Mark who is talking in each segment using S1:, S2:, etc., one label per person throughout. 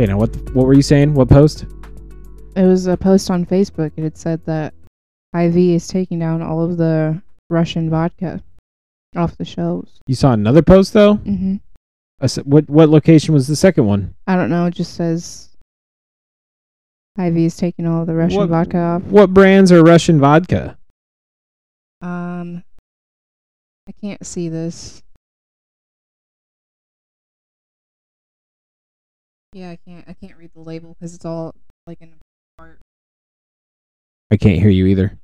S1: Okay, now what what were you saying? What post?
S2: It was a post on Facebook and it said that Hy-Vee is taking down all of the Russian vodka off the shelves.
S1: You saw another post though.
S2: hmm
S1: I said, what what location was the second one?
S2: I don't know. It just says Hy-Vee is taking all of the Russian
S1: What-
S2: vodka off.
S1: What brands are Russian vodka?
S2: Um, I can't see this. Yeah, I can't. I can't read the label because it's all like in a part.
S1: I can't hear you either.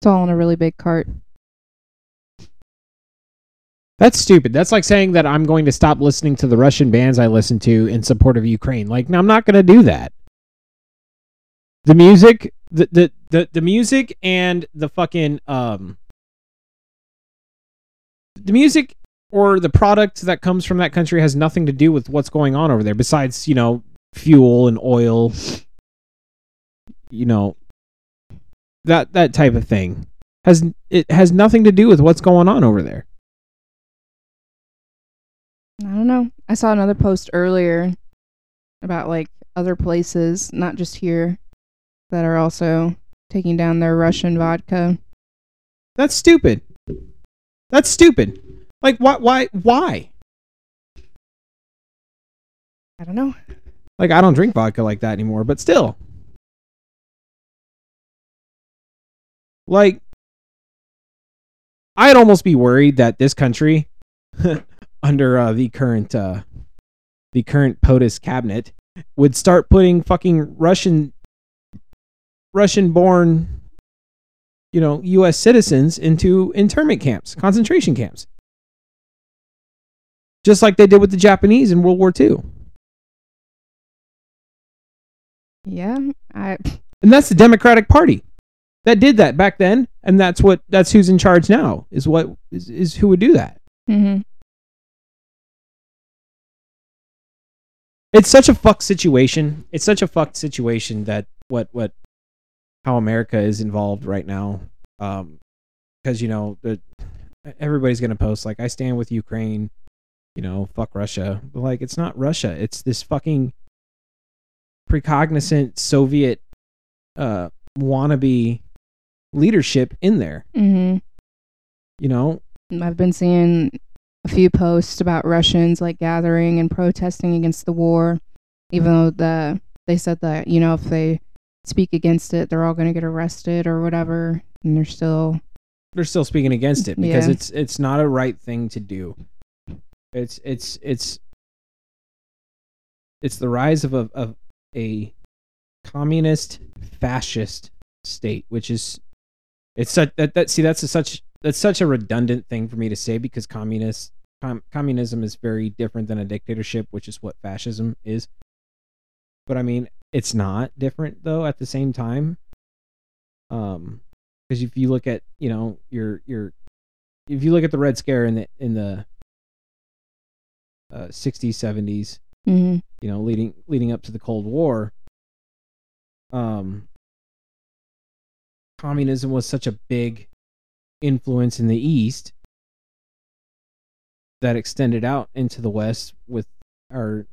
S2: It's all in a really big cart.
S1: That's stupid. That's like saying that I'm going to stop listening to the Russian bands I listen to in support of Ukraine. Like, no, I'm not going to do that. The music, the, the the the music and the fucking um the music or the product that comes from that country has nothing to do with what's going on over there besides, you know, fuel and oil, you know, that that type of thing. Has it has nothing to do with what's going on over there.
S2: I don't know. I saw another post earlier about like other places, not just here, that are also taking down their Russian vodka.
S1: That's stupid. That's stupid. Like why why why?
S2: I don't know.
S1: Like I don't drink vodka like that anymore, but still. Like I'd almost be worried that this country under uh, the current uh the current POTUS cabinet would start putting fucking Russian Russian born you know, US citizens into internment camps, concentration camps. Just like they did with the Japanese in World War II.
S2: Yeah, I
S1: And that's the Democratic Party that did that back then, and that's what that's who's in charge now. Is what is, is who would do that?
S2: hmm
S1: It's such a fucked situation. It's such a fucked situation that what what how America is involved right now. Um, because you know the everybody's gonna post like I stand with Ukraine. You know, fuck Russia. But like, it's not Russia. It's this fucking precognizant Soviet uh wannabe leadership in there.
S2: hmm
S1: You know,
S2: I've been seeing a few posts about Russians like gathering and protesting against the war, even though the they said that you know if they speak against it, they're all going to get arrested or whatever, and they're still
S1: they're still speaking against it because
S2: Yeah.
S1: it's it's not a right thing to do. It's it's it's it's the rise of a of a communist fascist state, which is it's such that that see that's a such that's such a redundant thing for me to say because communist com, communism is very different than a dictatorship, which is what fascism is. But I mean, it's not different though at the same time. Um because if you look at you know your your if you look at the red scare in the in the uh, 60s 70s
S2: hmm
S1: you know leading leading up to the cold war um communism was such a big influence in the east that extended out into the west with our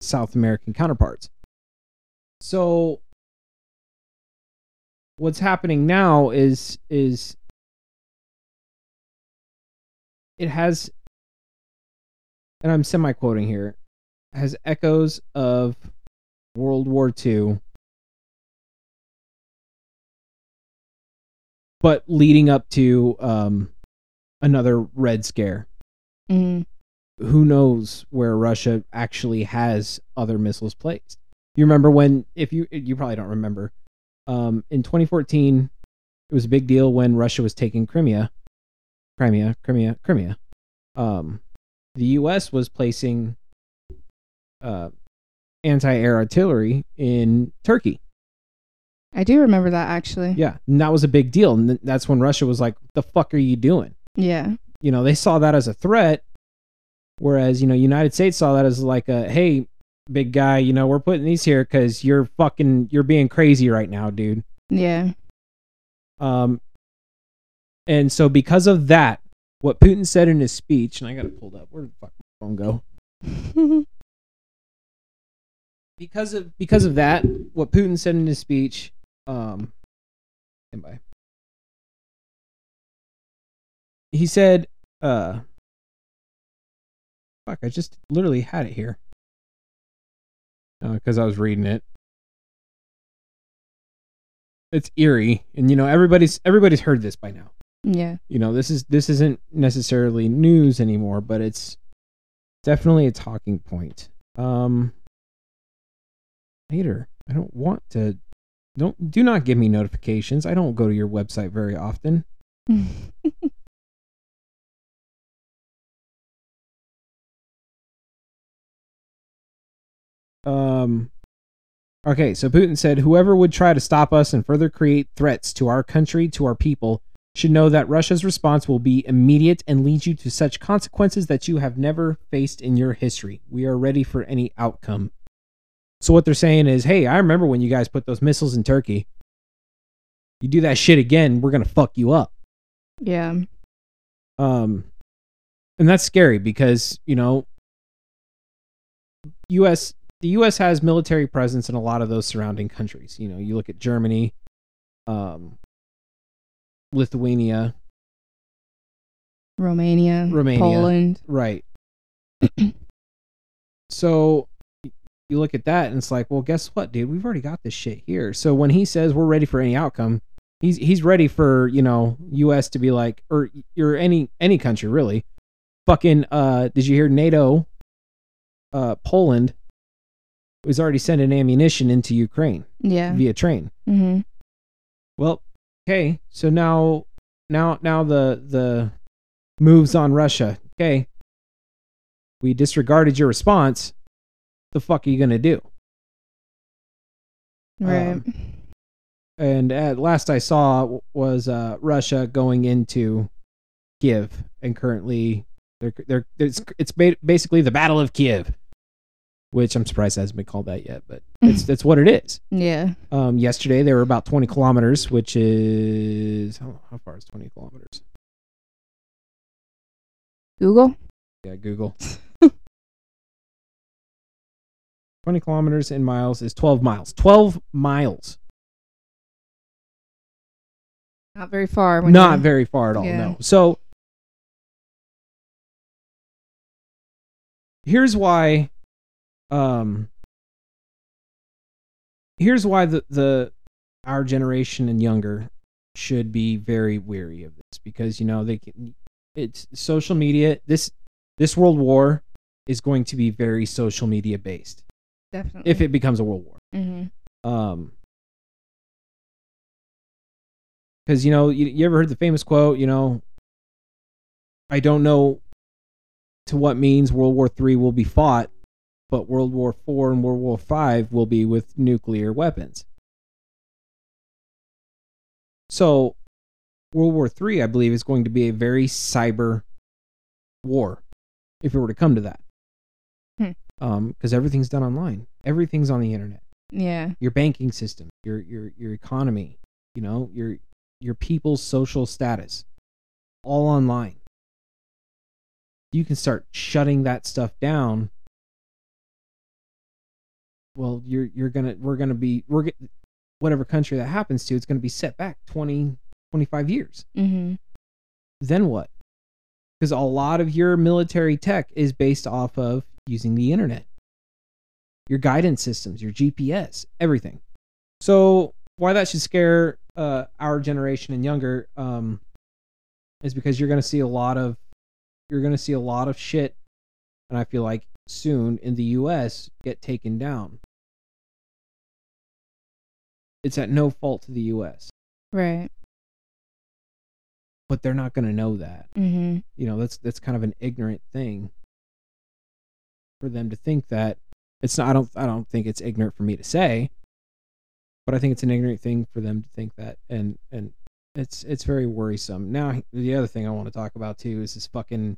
S1: south american counterparts. So what's happening now is is it has and I'm semi quoting here has echoes of World War II but leading up to um another red scare.
S2: Hmm
S1: who knows where Russia actually has other missiles placed. You remember when if you you probably don't remember um in 2014 it was a big deal when Russia was taking Crimea. Crimea Crimea Crimea. Um the US was placing uh anti-air artillery in Turkey.
S2: I do remember that actually.
S1: Yeah, and that was a big deal and th- that's when Russia was like the fuck are you doing?
S2: Yeah.
S1: you know they saw that as a threat whereas you know united states saw that as like a hey big guy you know we're putting these here because you're fucking you're being crazy right now dude
S2: Yeah.
S1: um and so because of that what putin said in his speech and i got it pulled up where the fuck my phone go. because of because of that, what Putin said in his speech, um, stand by. He said, uh, fuck, I just literally had it here. Because I was reading it. It's eerie, and you know everybody's everybody's heard this by now.
S2: Yeah.
S1: You know this is this isn't necessarily news anymore, but it's definitely a talking point. Um, later, I don't want to. Don't do not give me notifications. I don't go to your website very often. Um, okay, so Putin said whoever would try to stop us and further create threats to our country, to our people, should know that Russia's response will be immediate and lead you to such consequences that you have never faced in your history. We are ready for any outcome. So what they're saying is, hey, I remember when you guys put those missiles in Turkey. You do that shit again, we're gonna fuck you up.
S2: yeah.
S1: Um, and that's scary because you know, U.S. the U.S. has military presence in a lot of those surrounding countries. You know, you look at Germany, um, Lithuania,
S2: Romania,
S1: Romania.
S2: Poland.
S1: right? so you look at that and it's like, well, guess what, dude? We've already got this shit here. So when he says we're ready for any outcome, he's he's ready for you know U.S. to be like, or or any any country really. Fucking, uh, did you hear NATO? Uh, Poland was already sending ammunition into Ukraine
S2: Yeah.
S1: via train.
S2: Mm-hmm.
S1: Well, okay, so now now now the the moves on Russia. Okay. We disregarded your response. The fuck are you gonna do?
S2: Right.
S1: Um, And at last I saw was uh, Russia going into Kiev, and currently they're they're it's it's basically the Battle of Kiev, which I'm surprised hasn't been called that yet, but it's that's what it is.
S2: yeah.
S1: Um, yesterday they were about 20 kilometers, which is how, how far is 20 kilometers?
S2: Google.
S1: Yeah, Google. 20 kilometers in miles is 12 miles. 12 miles.
S2: Not very far. when
S1: Not very far at all.
S2: Yeah.
S1: No. So here's why um here's why the the our generation and younger should be very weary of this because you know they can it's social media this this world war is going to be very social media based.
S2: Definitely.
S1: if it becomes a world war.
S2: Hmm
S1: um because you know you, you ever heard the famous quote you know i don't know to what means world war three will be fought but world war four and world war five will be with nuclear weapons so world war three i believe is going to be a very cyber war if it were to come to that
S2: Hmm.
S1: um because everything's done online everything's on the internet
S2: Yeah.
S1: your banking system, your your your economy, you know, your your people's social status, all online. You can start shutting that stuff down. Well, you're you're gonna we're gonna be we're get, whatever country that happens to, it's gonna be set back 20, 25 years.
S2: hmm
S1: Then what? Because a lot of your military tech is based off of using the internet your guidance systems, your GPS, everything. So why that should scare uh, our generation and younger um, is because you're going to see a lot of you're going to see a lot of shit, and I feel like soon in the U.S. get taken down. It's at no fault to the U.S.,
S2: Right.
S1: but they're not going to know that.
S2: hmm
S1: you know that's that's kind of an ignorant thing for them to think that it's not i don't i don't think it's ignorant for me to say but i think it's an ignorant thing for them to think that and and it's it's very worrisome now the other thing i want to talk about too is this fucking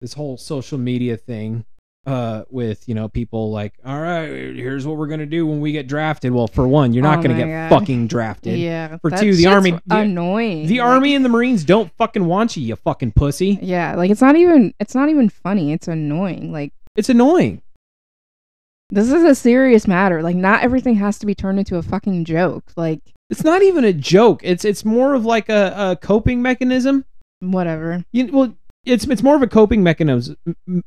S1: this whole social media thing uh with you know people like all right here's what we're gonna do when we get drafted well for one you're not
S2: Oh
S1: gonna get
S2: God.
S1: fucking drafted
S2: Yeah.
S1: For two, the army- the-
S2: annoying.
S1: the
S2: Like,
S1: army and the marines don't fucking want you you fucking pussy
S2: Yeah, like it's not even it's not even funny. It's annoying. Like
S1: it's annoying
S2: this is a serious matter. Like not everything has to be turned into a fucking joke. Like
S1: it's not even a joke it's it's more of like a, a coping mechanism
S2: whatever.
S1: you well it's it's more of a coping mechanism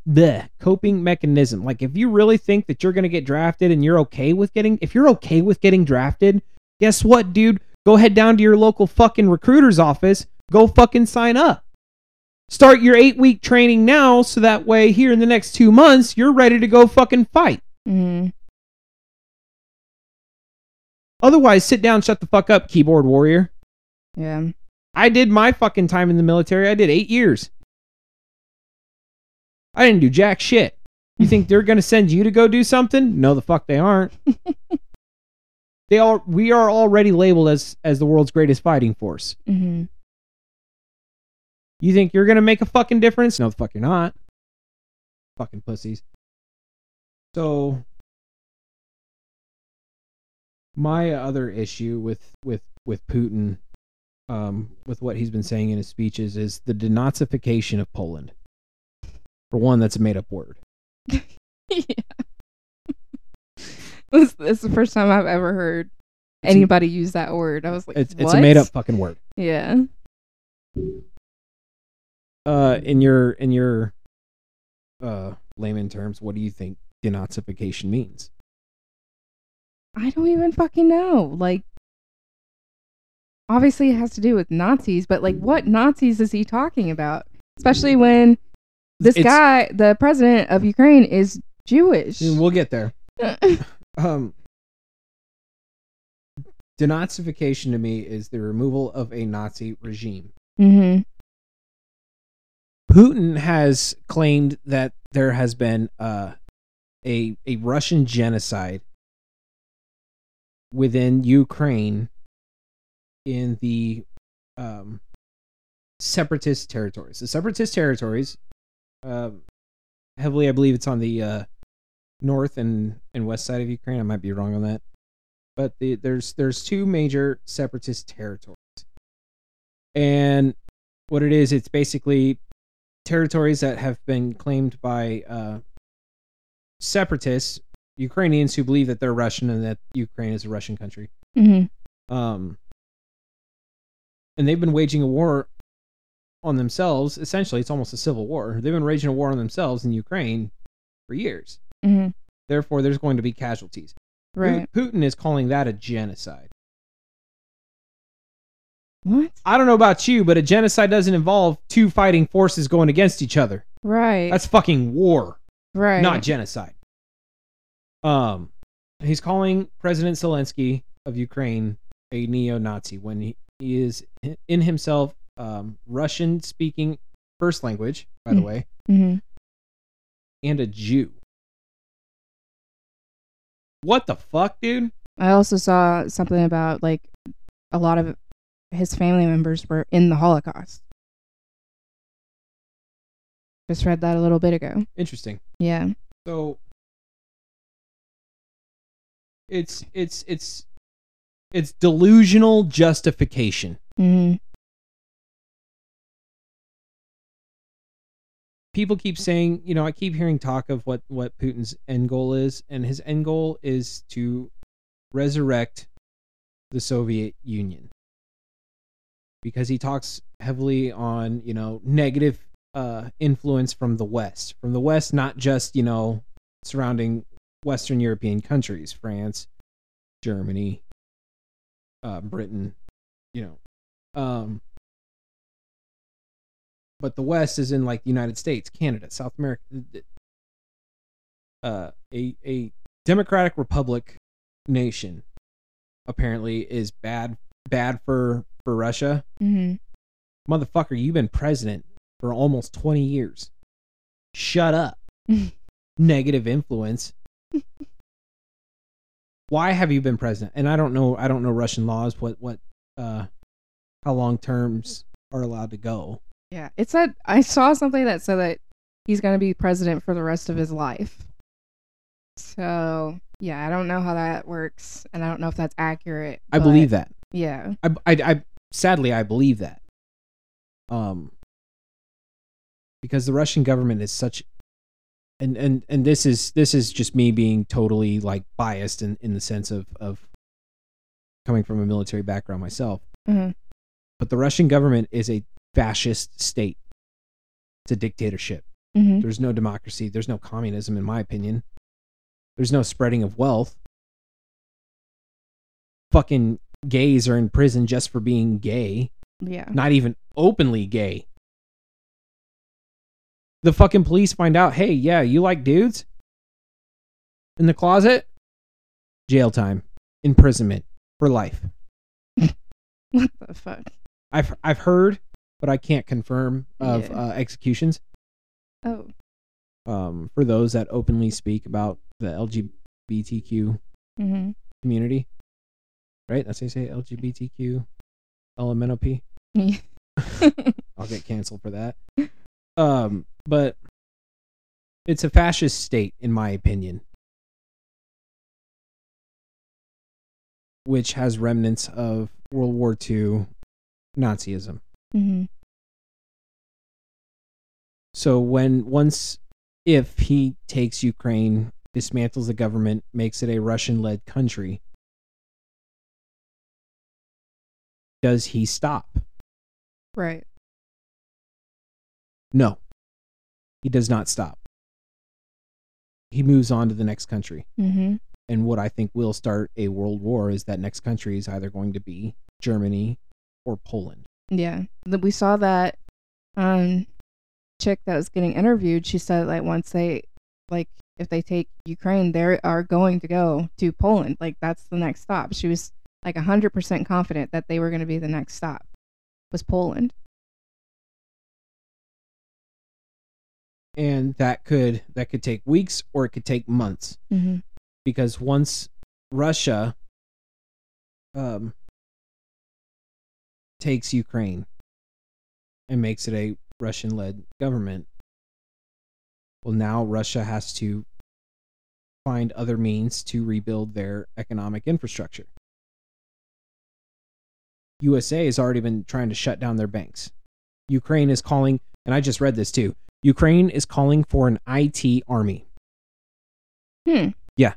S1: the coping mechanism. Like if you really think that you're going to get drafted and you're okay with getting if you're okay with getting drafted guess what dude? Go head down to your local fucking recruiter's office. Go fucking sign up. Start your 8 week training now so that way here in the next 2 months you're ready to go fucking fight.
S2: Hmm
S1: otherwise sit down shut the fuck up keyboard warrior.
S2: Yeah.
S1: I did my fucking time in the military. I did eight years. I didn't do jack shit. You think they're gonna send you to go do something? No, the fuck they aren't. they all we are already labeled as as the world's greatest fighting force.
S2: hmm
S1: You think you're gonna make a fucking difference? No, the fuck you're not. Fucking pussies. So my other issue with with with Putin, um, with what he's been saying in his speeches, is the denazification of Poland. For one, that's a made up word.
S2: yeah. this, this is the first time I've ever heard
S1: It's a-
S2: anybody use that word. I was like,
S1: It's it's a made up fucking word.
S2: Yeah.
S1: Uh, in your in your uh layman terms, what do you think denazification means?
S2: I don't even fucking know. Like, obviously it has to do with Nazis, but like, what Nazis is he talking about? Especially when this
S1: It's-
S2: guy, the president of Ukraine, is Jewish.
S1: We'll get there. um denazification to me is the removal of a nazi regime
S2: hmm
S1: putin has claimed that there has been uh a a russian genocide within ukraine in the um separatist territories the separatist territories um heavily i believe it's on the uh north and and west side of ukraine. I might be wrong on that. But the, there's there's two major separatist territories. And what it is it's basically territories that have been claimed by uh separatists ukrainians who believe that they're russian and that ukraine is a russian country.
S2: Hmm
S1: um and they've been waging a war on themselves essentially it's almost a civil war they've been waging a war on themselves in ukraine for years
S2: hmm
S1: therefore there's going to be casualties
S2: Right.
S1: putin is calling that a genocide
S2: What?
S1: i don't know about you but a genocide doesn't involve two fighting forces going against each other
S2: Right.
S1: that's fucking war
S2: right.
S1: not genocide um he's calling president zelensky of ukraine a neo-nazi when he, he is in himself um russian speaking first language by the
S2: Mm.
S1: way
S2: hmm
S1: and a jew what the fuck dude
S2: I also saw something about like a lot of his family members were in the Holocaust. Just read that a little bit ago.
S1: interesting
S2: Yeah.
S1: So it's it's it's it's delusional justification.
S2: hmm
S1: People keep saying, you know, I keep hearing talk of what what Putin's end goal is, and his end goal is to resurrect the Soviet Union. Because he talks heavily on, you know, negative uh influence from the West. From the West, not just, you know, surrounding Western European countries, France, Germany, uh, Britain, you know. Um, but the West is in like the United States, Canada, South America. Uh, a a democratic republic nation apparently is bad bad for for Russia.
S2: hmm
S1: Motherfucker, you've been president for almost 20 years. Shut up. Negative influence. Why have you been president? And I don't know I don't know Russian laws what what uh how long terms are allowed to go.
S2: Yeah. It said I saw something that said that he's going to be president for the rest of his life. So, yeah, I don't know how that works, and I don't know if that's accurate.
S1: I believe that.
S2: Yeah.
S1: I, I, I sadly I believe that. Um, because the Russian government is such, and and and this is this is just me being totally like biased in in the sense of of coming from a military background myself.
S2: Mhm.
S1: But the Russian government is a fascist state. It's a dictatorship.
S2: hmm
S1: There's no democracy. There's no communism, in my opinion. There's no spreading of wealth. Fucking gays are in prison just for being gay,
S2: Yeah.
S1: not even openly gay. The fucking police find out, hey, yeah, you like dudes in the closet? Jail time, imprisonment for life.
S2: What the fuck?
S1: I've I've heard, but I can't confirm of
S2: Yeah.
S1: uh, executions.
S2: Oh.
S1: Um, for those that openly speak about the LGBTQ
S2: hmm
S1: community, right? That's how you say LGBTQ, LMNOP. I'll get canceled for that. Um, but it's a fascist state, in my opinion, which has remnants of World War II Nazism.
S2: Hmm
S1: So when once if he takes Ukraine, dismantles the government, makes it a Russian-led country, does he stop?
S2: Right.
S1: No. He does not stop. He moves on to the next country.
S2: hmm
S1: And what I think will start a world war is that next country is either going to be Germany or Poland.
S2: Yeah. We saw that um chick that was getting interviewed. She said like once they like if they take Ukraine, they are going to go to Poland. Like that's the next stop. She was like hundred percent confident that they were going to be the next stop. Was Poland?
S1: And that could that could take weeks or it could take months.
S2: Mm-hmm.
S1: because once Russia um, takes Ukraine and makes it a Russian led government, well, now Russia has to find other means to rebuild their economic infrastructure. USA has already been trying to shut down their banks. Ukraine is calling, and I just read this too. Ukraine is calling for an IT army.
S2: Hmm. Yeah.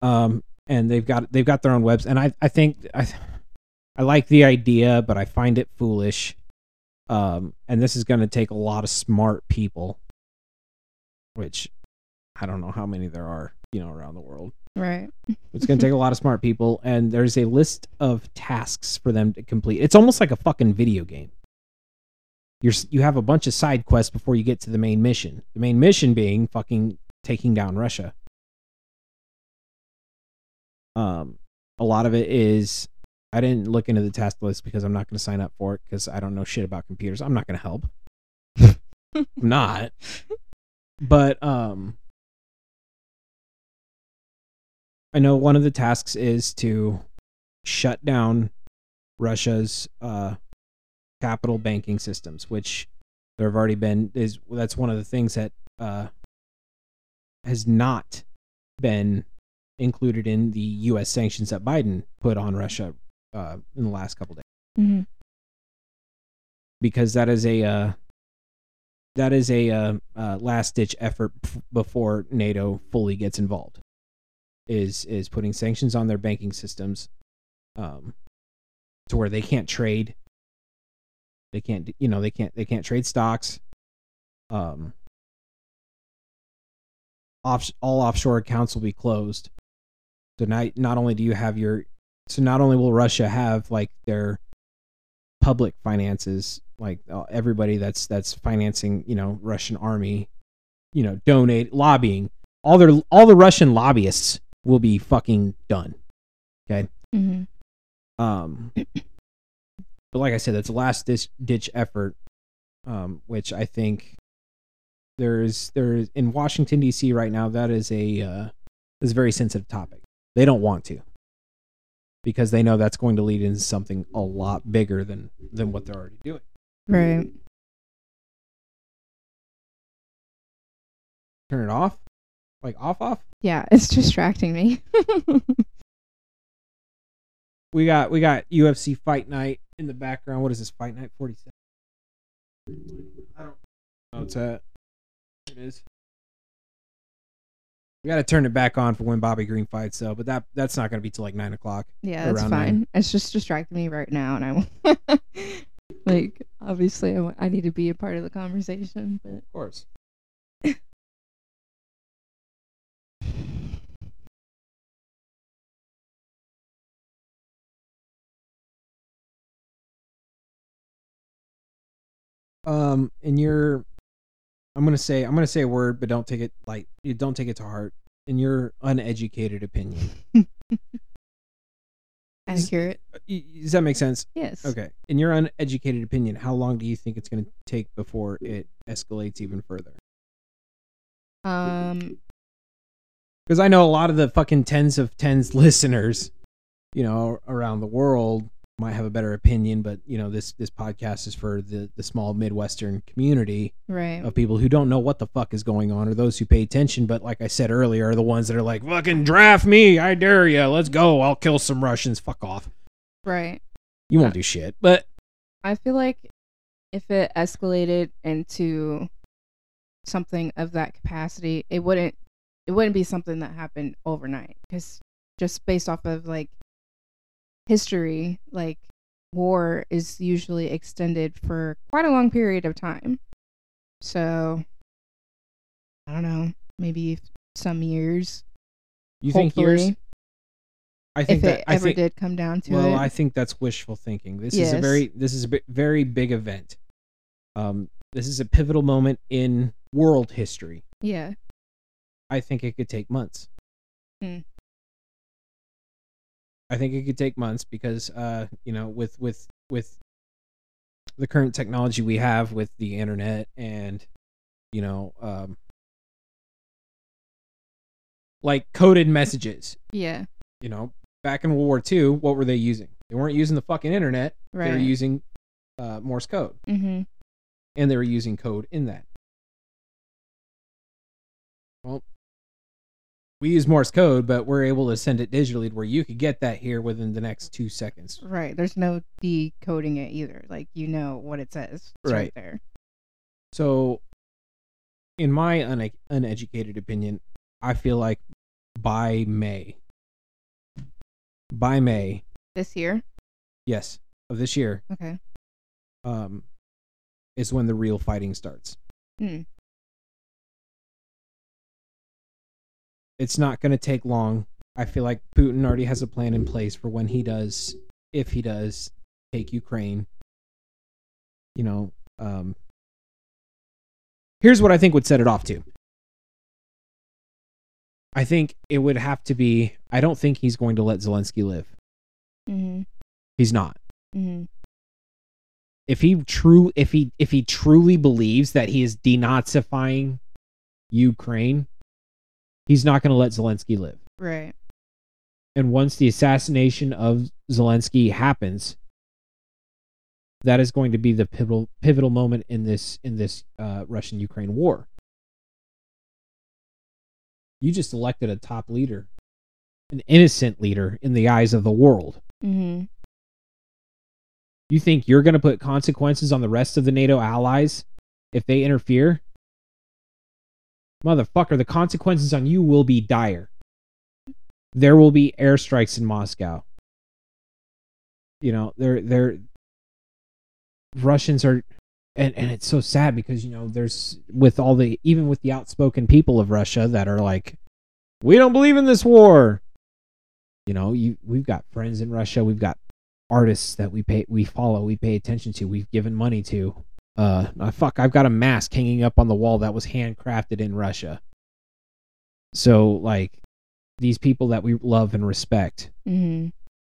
S1: Um, and they've got they've got their own webs, and I I think I I like the idea, but I find it foolish. Um, and this is going to take a lot of smart people, which I don't know how many there are, you know, around the world.
S2: Right.
S1: It's going to take a lot of smart people, and there's a list of tasks for them to complete. It's almost like a fucking video game. You're you have a bunch of side quests before you get to the main mission. The main mission being fucking taking down Russia. Um, a lot of it is I didn't look into the task list because I'm not going to sign up for it because I don't know shit about computers. I'm not going to help. I'm not. But um I know one of the tasks is to shut down Russia's uh capital banking systems, which there have already been is that's one of the things that uh has not been included in the US sanctions that Biden put on Russia uh in the last couple days
S2: hmm
S1: because that is a uh, that is a uh, uh, last ditch effort before NATO fully gets involved. Is is putting sanctions on their banking systems, um, to where they can't trade. They can't, you know, they can't they can't trade stocks. Um, off, all offshore accounts will be closed. So now, not only do you have your, so not only will Russia have like their public finances like uh, everybody that's that's financing you know russian army you know donate lobbying all their all the russian lobbyists will be fucking done.
S2: Hmm
S1: um but like i said that's a last ditch, ditch effort um which i think there is there is in washington dc right now that is a uh is a very sensitive topic. They don't want to because they know that's going to lead into something a lot bigger than than what they're already doing
S2: Right.
S1: Turn it off. Like off off.
S2: Yeah, it's distracting me.
S1: We got we got UFC fight night in the background. What is this? Fight night forty seven. I don't know. It's at. It is. We got to turn it back on for when Bobby Green fights, though. But that that's not going to be till like nine o'clock.
S2: yeah, that's fine.
S1: nine.
S2: It's just distracting me right now, and I'm like obviously I, I need to be a part of the conversation, but
S1: Of course. Um, in your, I'm gonna say I'm gonna say a word, but don't take it like you don't take it to heart. In your uneducated opinion,
S2: accurate.
S1: Uh, y- does that make sense?
S2: Yes.
S1: Okay. In your uneducated opinion, how long do you think it's going to take before it escalates even further?
S2: Um.
S1: Because I know a lot of the fucking tens of tens listeners, you know, around the world might have a better opinion, but you know, this this podcast is for the the small midwestern community
S2: Right.
S1: of people who don't know what the fuck is going on, or those who pay attention. But like I said earlier, are the ones that are like, "Fucking draft me, I dare you, let's go, I'll kill some Russians, fuck off."
S2: Right.
S1: You won't do shit, but
S2: I feel like if it escalated into something of that capacity, it wouldn't it wouldn't be something that happened overnight because just based off of like history, like war is usually extended for quite a long period of time. So I don't know, maybe some years.
S1: you think years? I think
S2: if
S1: that
S2: it
S1: I
S2: ever
S1: think
S2: did come down to
S1: well,
S2: it.
S1: I think that's wishful thinking. This is a very this is a very big event. Um, this is a pivotal moment in world history.
S2: yeah.
S1: I think it could take months.
S2: Hmm.
S1: I think it could take months because, uh, you know, with with with the current technology we have with the internet and, you know, um, like coded messages.
S2: Yeah.
S1: You know, back in World War II, what were they using? They weren't using the fucking internet. Right. They were using uh, Morse code,
S2: Mhm.
S1: and they were using code in that. Well, we use Morse code, but we're able to send it digitally to where you could get that here within the next two seconds.
S2: Right. There's no decoding it either. Like you know what it says. Right,
S1: Right.
S2: there.
S1: So, in my une- uneducated opinion, I feel like by May, by May,
S2: This year.
S1: yes, of this year,
S2: Okay.
S1: um, is when the real fighting starts.
S2: Hmm.
S1: It's not going to take long. I feel like Putin already has a plan in place for when he does, if he does, take Ukraine. You know, um, here's what I think would set it off to. I think it would have to be. I don't think he's going to let Zelensky live.
S2: Mm-hmm.
S1: He's not.
S2: Mm-hmm.
S1: if he true if he if he truly believes that he is denazifying Ukraine, he's not going to let Zelensky live.
S2: Right.
S1: And once the assassination of Zelensky happens, that is going to be the pivotal pivotal moment in this in this uh, Russian Ukraine war. You just elected a top leader, an innocent leader in the eyes of the world.
S2: Mm-hmm.
S1: You think you're going to put consequences on the rest of the NATO allies if they interfere? Motherfucker, the consequences on you will be dire. There will be airstrikes in Moscow. You know, they're they're Russians are and and it's so sad because you know there's with all the even with the outspoken people of Russia that are like we don't believe in this war. You know, you we've got friends in Russia, we've got artists that we pay we follow we pay attention to we've given money to uh uh, fuck i've got a mask hanging up on the wall that was handcrafted in russia so like these people that we love and respect
S2: Mhm.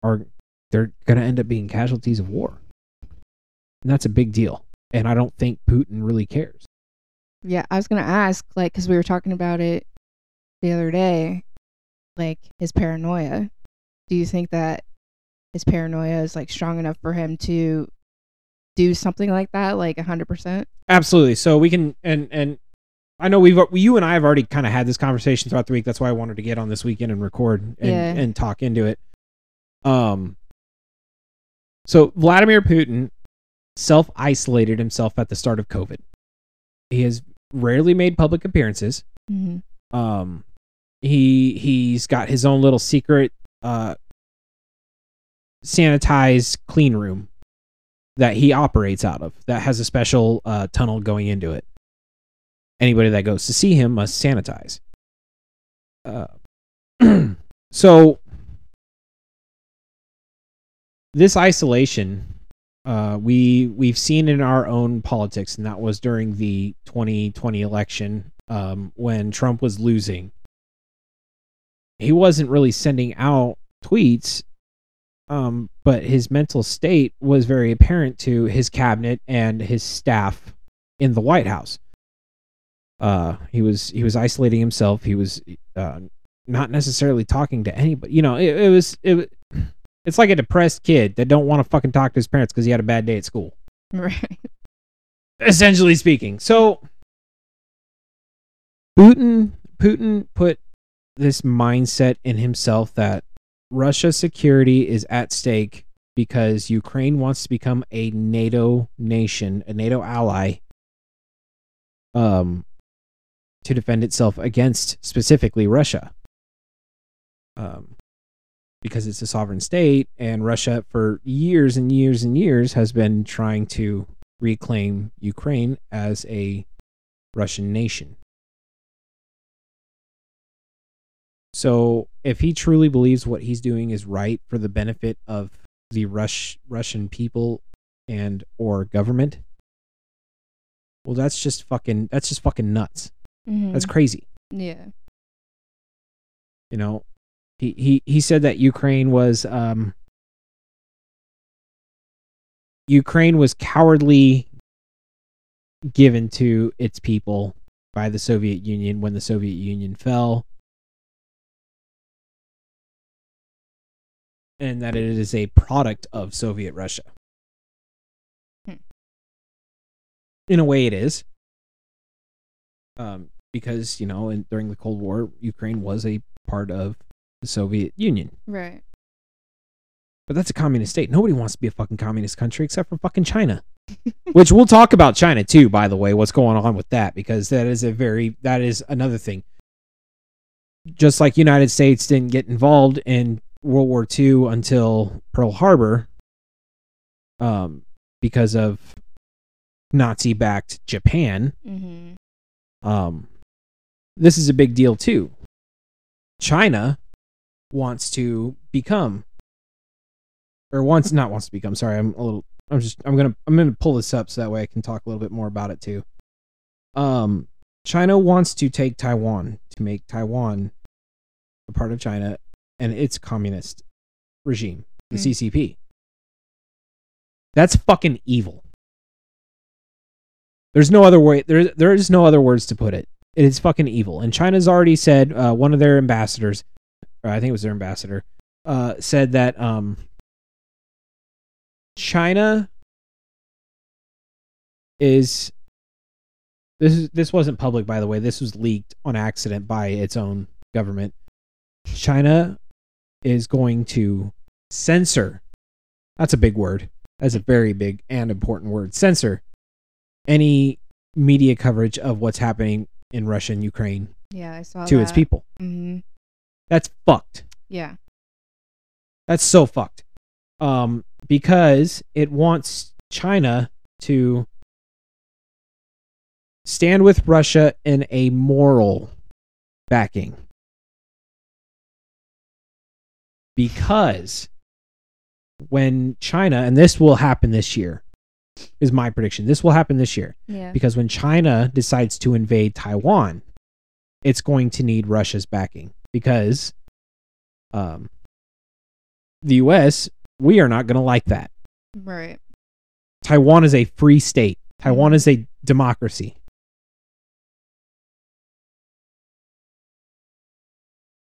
S1: are they're gonna end up being casualties of war and that's a big deal and i don't think putin really cares
S2: Yeah, I was gonna ask, like, because we were talking about it the other day, like his paranoia. Do you think that his paranoia is like strong enough for him to do something like that, like hundred percent?
S1: absolutely so we can and and I know we've you and I have already kind of had this conversation throughout the week. That's why I wanted to get on this weekend and record and,
S2: Yeah.
S1: and talk into it. Um. So Vladimir Putin self isolated himself at the start of COVID. He has rarely made public appearances.
S2: hmm
S1: Um, he he's got his own little secret uh sanitized clean room that he operates out of that has a special uh, tunnel going into it. Anybody that goes to see him must sanitize. Uh, so this isolation uh, we we've seen in our own politics, and that was during the 2020 election um, when Trump was losing. He wasn't really sending out tweets, um, but his mental state was very apparent to his cabinet and his staff in the White House. Uh, he was he was isolating himself. He was uh, not necessarily talking to anybody. You know, it, it was it. It's like a depressed kid that don't want to fucking talk to his parents because he had a bad day at school
S2: Right.
S1: essentially speaking. So Putin Putin put this mindset in himself that Russia's security is at stake because Ukraine wants to become a NATO nation, a NATO ally um to defend itself against specifically Russia. Um because it's a sovereign state and Russia for years and years and years has been trying to reclaim Ukraine as a Russian nation. So, if he truly believes what he's doing is right for the benefit of the Rush Russian people and or government, well, that's just fucking that's just fucking nuts.
S2: Mhm.
S1: That's crazy.
S2: yeah.
S1: You know, he he he said that Ukraine was um Ukraine was cowardly given to its people by the Soviet Union when the Soviet Union fell. And that it is a product of Soviet Russia.
S2: Hmm.
S1: In a way, it is. Um, because, you know, in, during the Cold War, Ukraine was a part of the Soviet Union.
S2: Right.
S1: But that's a communist state. Nobody wants to be a fucking communist country except for fucking China. Which we'll talk about China too, by the way, what's going on with that, because that is a very that is another thing. Just like United States didn't get involved in World War II until Pearl Harbor, um, because of Nazi backed Japan,
S2: hmm
S1: um, this is a big deal too. China wants to become, or wants not wants to become. Sorry, I'm a little. I'm just. I'm gonna. I'm gonna pull this up so that way I can talk a little bit more about it too. Um, China wants to take Taiwan to make Taiwan a part of China and its communist regime, the
S2: Mm.
S1: CCP. That's fucking evil. There's no other way. There, there is no other words to put it. It is fucking evil. And China's already said uh, one of their ambassadors, or I think it was their ambassador, uh, said that um, China is this is this wasn't public by the way. This was leaked on accident by its own government. China is going to censor. That's a big word. That's a very big and important word. Censor any media coverage of what's happening in Russia and Ukraine
S2: Yeah, I saw
S1: to
S2: that.
S1: its people.
S2: hmm
S1: That's fucked.
S2: Yeah.
S1: That's so fucked. Um, because it wants China to stand with Russia in a moral backing. Because when China, and this will happen this year, is my prediction. This will happen this year.
S2: Yeah.
S1: because when China decides to invade Taiwan, it's going to need Russia's backing because um, the US, we are not going to like that.
S2: Right.
S1: Taiwan is a free state, Taiwan is a democracy.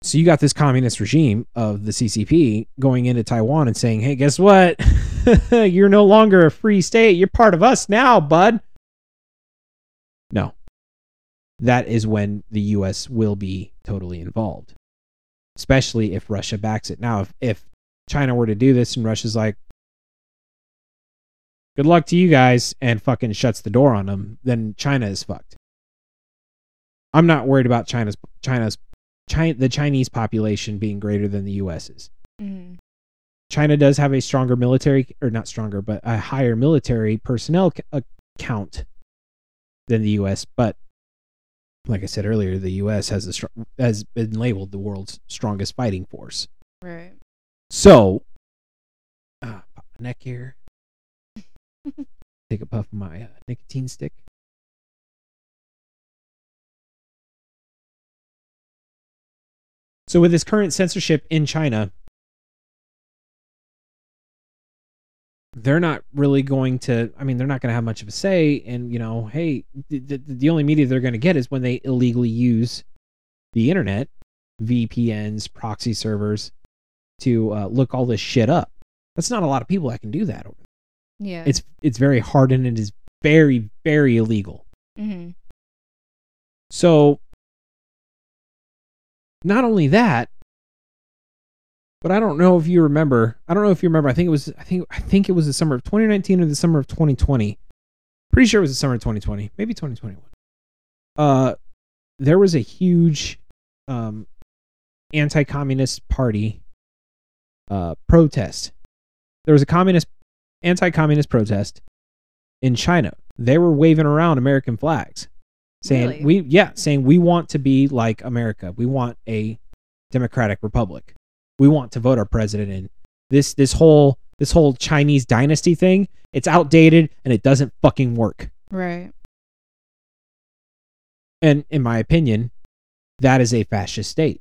S1: So you got this communist regime of the CCP going into Taiwan and saying, "Hey, guess what? You're no longer a free state. You're part of us now, bud." No. that is when the U.S. will be totally involved, especially if Russia backs it. Now, if, if China were to do this and Russia's like, good luck to you guys, and fucking shuts the door on them, then China is fucked. I'm not worried about China's China's China, the Chinese population being greater than the U.S.'s.
S2: Mhm.
S1: China does have a stronger military, or not stronger, but a higher military personnel c- uh, count than the U.S. But like I said earlier, the U.S. has the str- has been labeled the world's strongest fighting force.
S2: Right.
S1: So, uh, neck here. Take a puff of my uh, nicotine stick. So, with this current censorship in China, they're not really going to. I mean, they're not going to have much of a say. And you know, hey, the, the, the only media they're going to get is when they illegally use the internet, VPNs, proxy servers, to uh, look all this shit up. That's not a lot of people that can do that. Over
S2: Yeah.
S1: It's it's very hard and it is very very illegal.
S2: hmm
S1: So not only that, but I don't know if you remember. I don't know if you remember. I think it was I think I think it was the summer of 2019 or the summer of 2020. Pretty sure it was the summer of 2020, maybe 2021. Uh there was a huge um anti-communist party uh protest. There was a communist anti-communist protest in China. They were waving around American flags saying
S2: Really?
S1: we yeah saying we want to be like america. We want a democratic republic. We want to vote our president in. This this whole this whole chinese dynasty thing it's outdated and it doesn't fucking work.
S2: Right.
S1: and in my opinion that is a fascist state.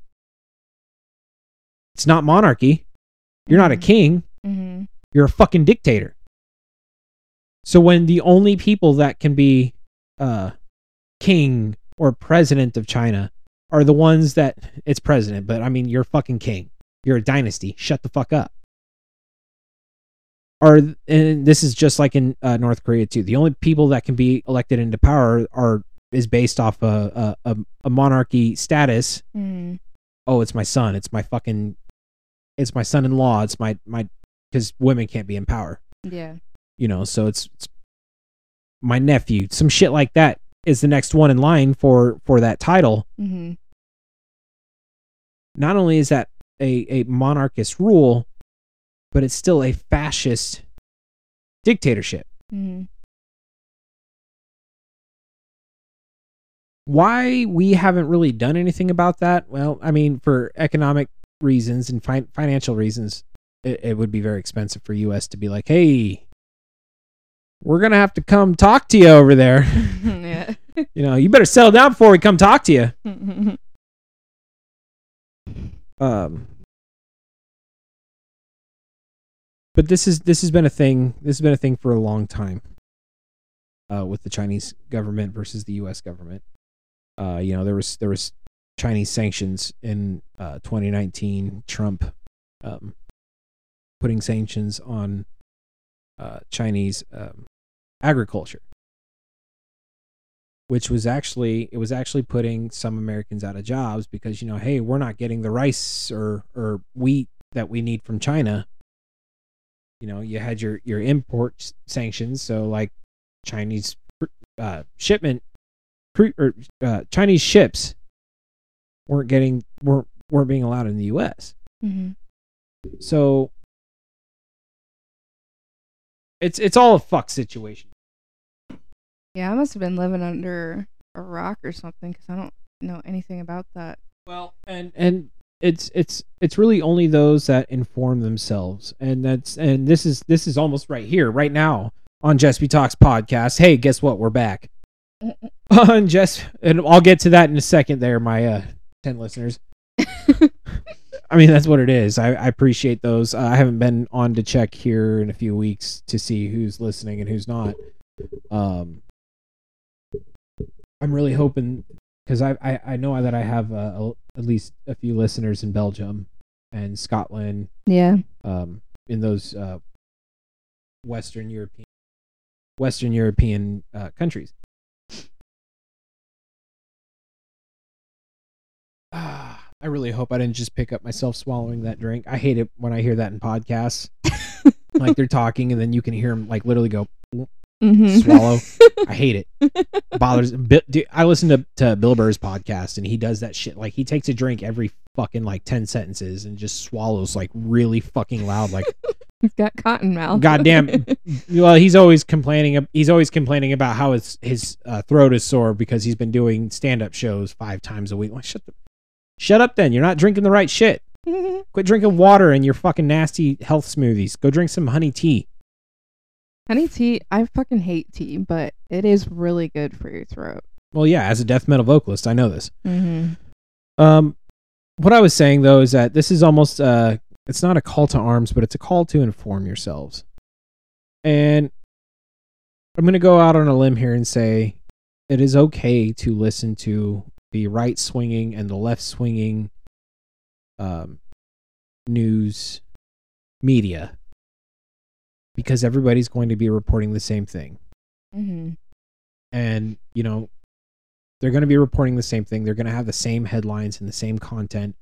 S1: It's not monarchy. You're not a
S2: Mhm.
S1: king.
S2: Hmm
S1: you're a fucking dictator. So when the only people that can be uh king or president of china are the ones that it's president but i mean you're fucking king. You're a dynasty. Shut the fuck up. Are and this is just like in uh, north korea too. The only people that can be elected into power are is based off a a, a, monarchy status.
S2: Hmm
S1: oh it's my son. It's my fucking it's my son-in-law. It's my my because women can't be in power.
S2: Yeah.
S1: you know so it's, it's my nephew some shit like that is the next one in line for for that title.
S2: Hmm
S1: not only is that a a monarchist rule but it's still a fascist dictatorship.
S2: Hmm
S1: why we haven't really done anything about that? Well i mean for economic reasons and fi- financial reasons it, it would be very expensive for us to be like hey we're gonna have to come talk to you over there.
S2: Yeah.
S1: you know you better settle down before we come talk to you. Um but this is this has been a thing this has been a thing for a long time uh with the chinese government versus the us government. Uh you know there was there was chinese sanctions in uh 2019 trump um putting sanctions on uh chinese um agriculture which was actually it was actually putting some Americans out of jobs because you know hey we're not getting the rice or or wheat that we need from China. You know you had your your import sanctions. So like Chinese uh shipment or uh, Chinese ships weren't getting weren't weren't being allowed in the US
S2: hmm
S1: so it's it's all a fuck situation
S2: Yeah, I must have been living under a rock or something because I don't know anything about that.
S1: Well, and and it's it's it's really only those that inform themselves, and that's and this is this is almost right here, right now on Jespy Talks podcast. Hey, guess what? We're back on Jess, and I'll get to that in a second. There, my uh, ten listeners. I mean, that's what it is. I, I appreciate those. Uh, I haven't been on to check here in a few weeks to see who's listening and who's not. Um, I'm really hoping because I, I I know that I have uh, a, at least a few listeners in Belgium and Scotland,
S2: yeah.
S1: um, in those uh, Western European Western European uh, countries. Ah, I really hope I didn't just pick up myself swallowing that drink. I hate it when I hear that in podcasts. like they're talking and then you can hear them like literally go
S2: Mm-hmm.
S1: swallow. I hate it. Bothers. Bi- dude, I listen to, to Bill Burr's podcast and he does that shit. Like he takes a drink every fucking like 10 sentences and just swallows like really fucking loud. Like,
S2: He's got cotton mouth.
S1: goddamn. well, he's always complaining. He's always complaining about how his, his uh, throat is sore because he's been doing stand up shows five times a week. Like, shut the, shut up then. You're not drinking the right shit. Quit drinking water and your fucking nasty health smoothies. Go drink some honey tea.
S2: Honey tea, I fucking hate tea, but it is really good for your throat.
S1: Well, yeah, as a death metal vocalist, I know this.
S2: Mm-hmm.
S1: Um, what I was saying though is that this is almost uh, it's not a call to arms, but it's a call to inform yourselves. And I'm gonna go out on a limb here and say it is okay to listen to the right swinging and the left swinging um, news media because everybody's going to be reporting the same thing.
S2: Mm-hmm.
S1: and you know they're going to be reporting the same thing. They're going to have the same headlines and the same content.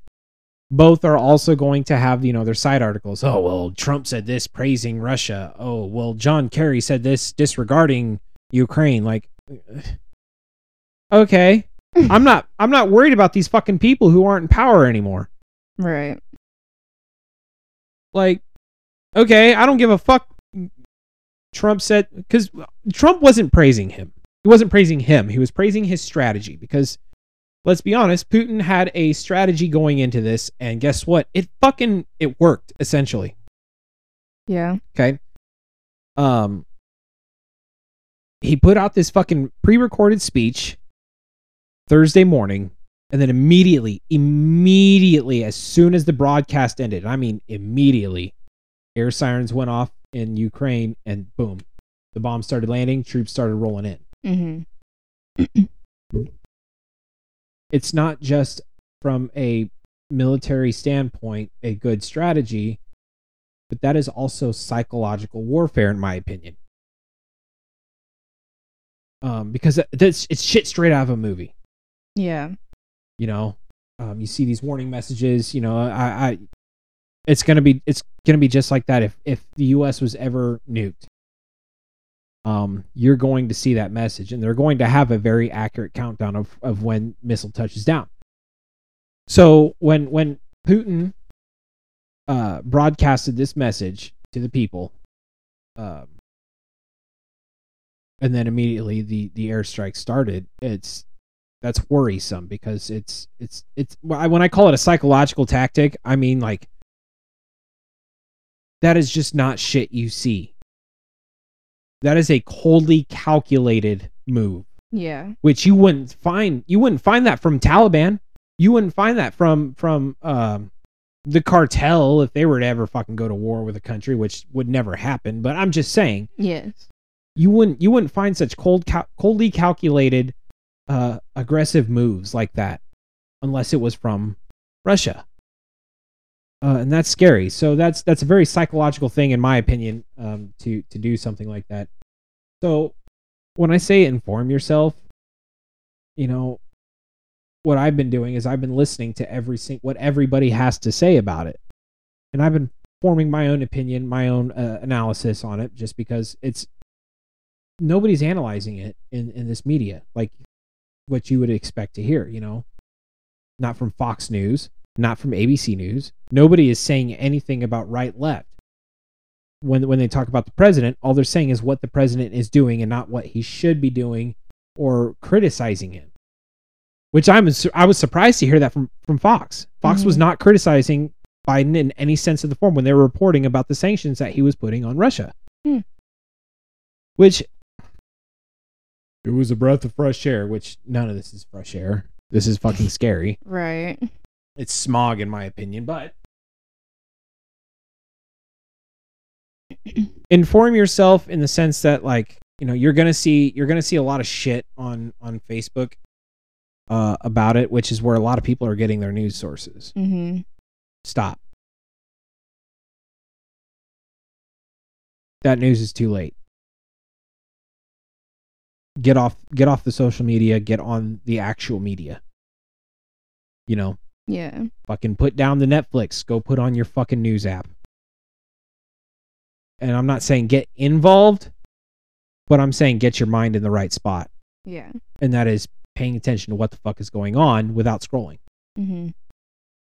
S1: Both are also going to have you know their side articles. Oh well trump said this praising russia. Oh well john kerry said this disregarding ukraine. Like okay. I'm not i'm not worried about these fucking people who aren't in power anymore.
S2: Right.
S1: like okay i don't give a fuck trump said because trump wasn't praising him. He wasn't praising him. He was praising his strategy because let's be honest putin had a strategy going into this and guess what? It fucking it worked essentially.
S2: Yeah.
S1: okay? Um he put out this fucking pre-recorded speech thursday morning and then immediately immediately as soon as the broadcast ended i mean immediately air sirens went off in ukraine and boom the bombs started landing troops started rolling in
S2: Mm-hmm.
S1: it's not just from a military standpoint a good strategy but that is also psychological warfare in my opinion um because that's it's shit straight out of a movie
S2: Yeah.
S1: you know um, you see these warning messages you know i i it's gonna be it's gonna be just like that if if the us was ever nuked. Um you're going to see that message and they're going to have a very accurate countdown of of when missile touches down. So when when putin uh broadcasted this message to the people um and then immediately the the airstrike started it's that's worrisome because it's it's it's when I call it a psychological tactic, I mean like that is just not shit you see. That is a coldly calculated move,
S2: Yeah.
S1: which you wouldn't find you wouldn't find that from Taliban. You wouldn't find that from from um the cartel if they were to ever fucking go to war with a country, which would never happen. But I'm just saying,
S2: Yes.
S1: you wouldn't you wouldn't find such cold cal- coldly calculated uh aggressive moves like that unless it was from Russia. Uh, and that's scary. So that's that's a very psychological thing in my opinion um to to do something like that. So when I say inform yourself, you know, what I've been doing is I've been listening to every sing- what everybody has to say about it. And I've been forming my own opinion, my own uh, analysis on it just because it's nobody's analyzing it in in this media like what you would expect to hear you know not from fox news not from abc news nobody is saying anything about right left when when they talk about the president all they're saying is what the president is doing and not what he should be doing or criticizing him which i'm i was surprised to hear that from from fox fox was
S2: Mhm.
S1: not criticizing biden in any sense of the form when they were reporting about the sanctions that he was putting on russia
S2: Hmm.
S1: which it was a breath of fresh air, which none of this is fresh air. This is fucking scary.
S2: Right.
S1: It's smog, in my opinion, but inform yourself in the sense that, like, you know, you're gonna see you're gonna see a lot of shit on on Facebook uh, about it, which is where a lot of people are getting their news sources.
S2: Mm-hmm.
S1: Stop. That news is too late. Get off get off the social media, get on the actual media. You know,
S2: Yeah.
S1: fucking put down the Netflix, go put on your fucking news app. And I'm not saying get involved, but I'm saying get your mind in the right spot.
S2: Yeah.
S1: And that is paying attention to what the fuck is going on without scrolling.
S2: Mm-hmm.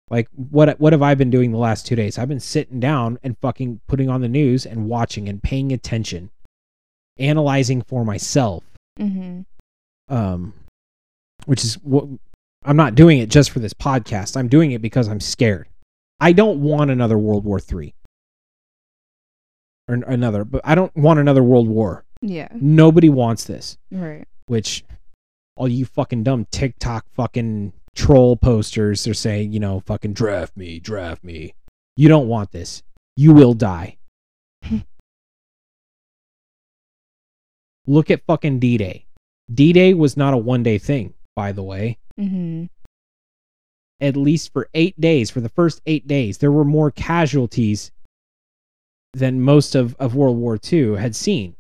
S1: Like what what have I been doing the last 2 days? I've been sitting down and fucking putting on the news and watching and paying attention, analyzing for myself.
S2: Mm-hmm.
S1: Um which is what I'm not doing it just for this podcast. I'm doing it because I'm scared. I don't want another World War III or another, but I don't want another world war.
S2: Yeah.
S1: Nobody wants this,
S2: Right.
S1: which all you fucking dumb TikTok fucking troll posters are saying, you know, fucking draft me, draft me. You don't want this. You will die. Look at fucking D Day. D Day was not a one day thing, by the way.
S2: Mhm.
S1: At least for eight days, for the first eight days, there were more casualties than most of, of World War II had seen.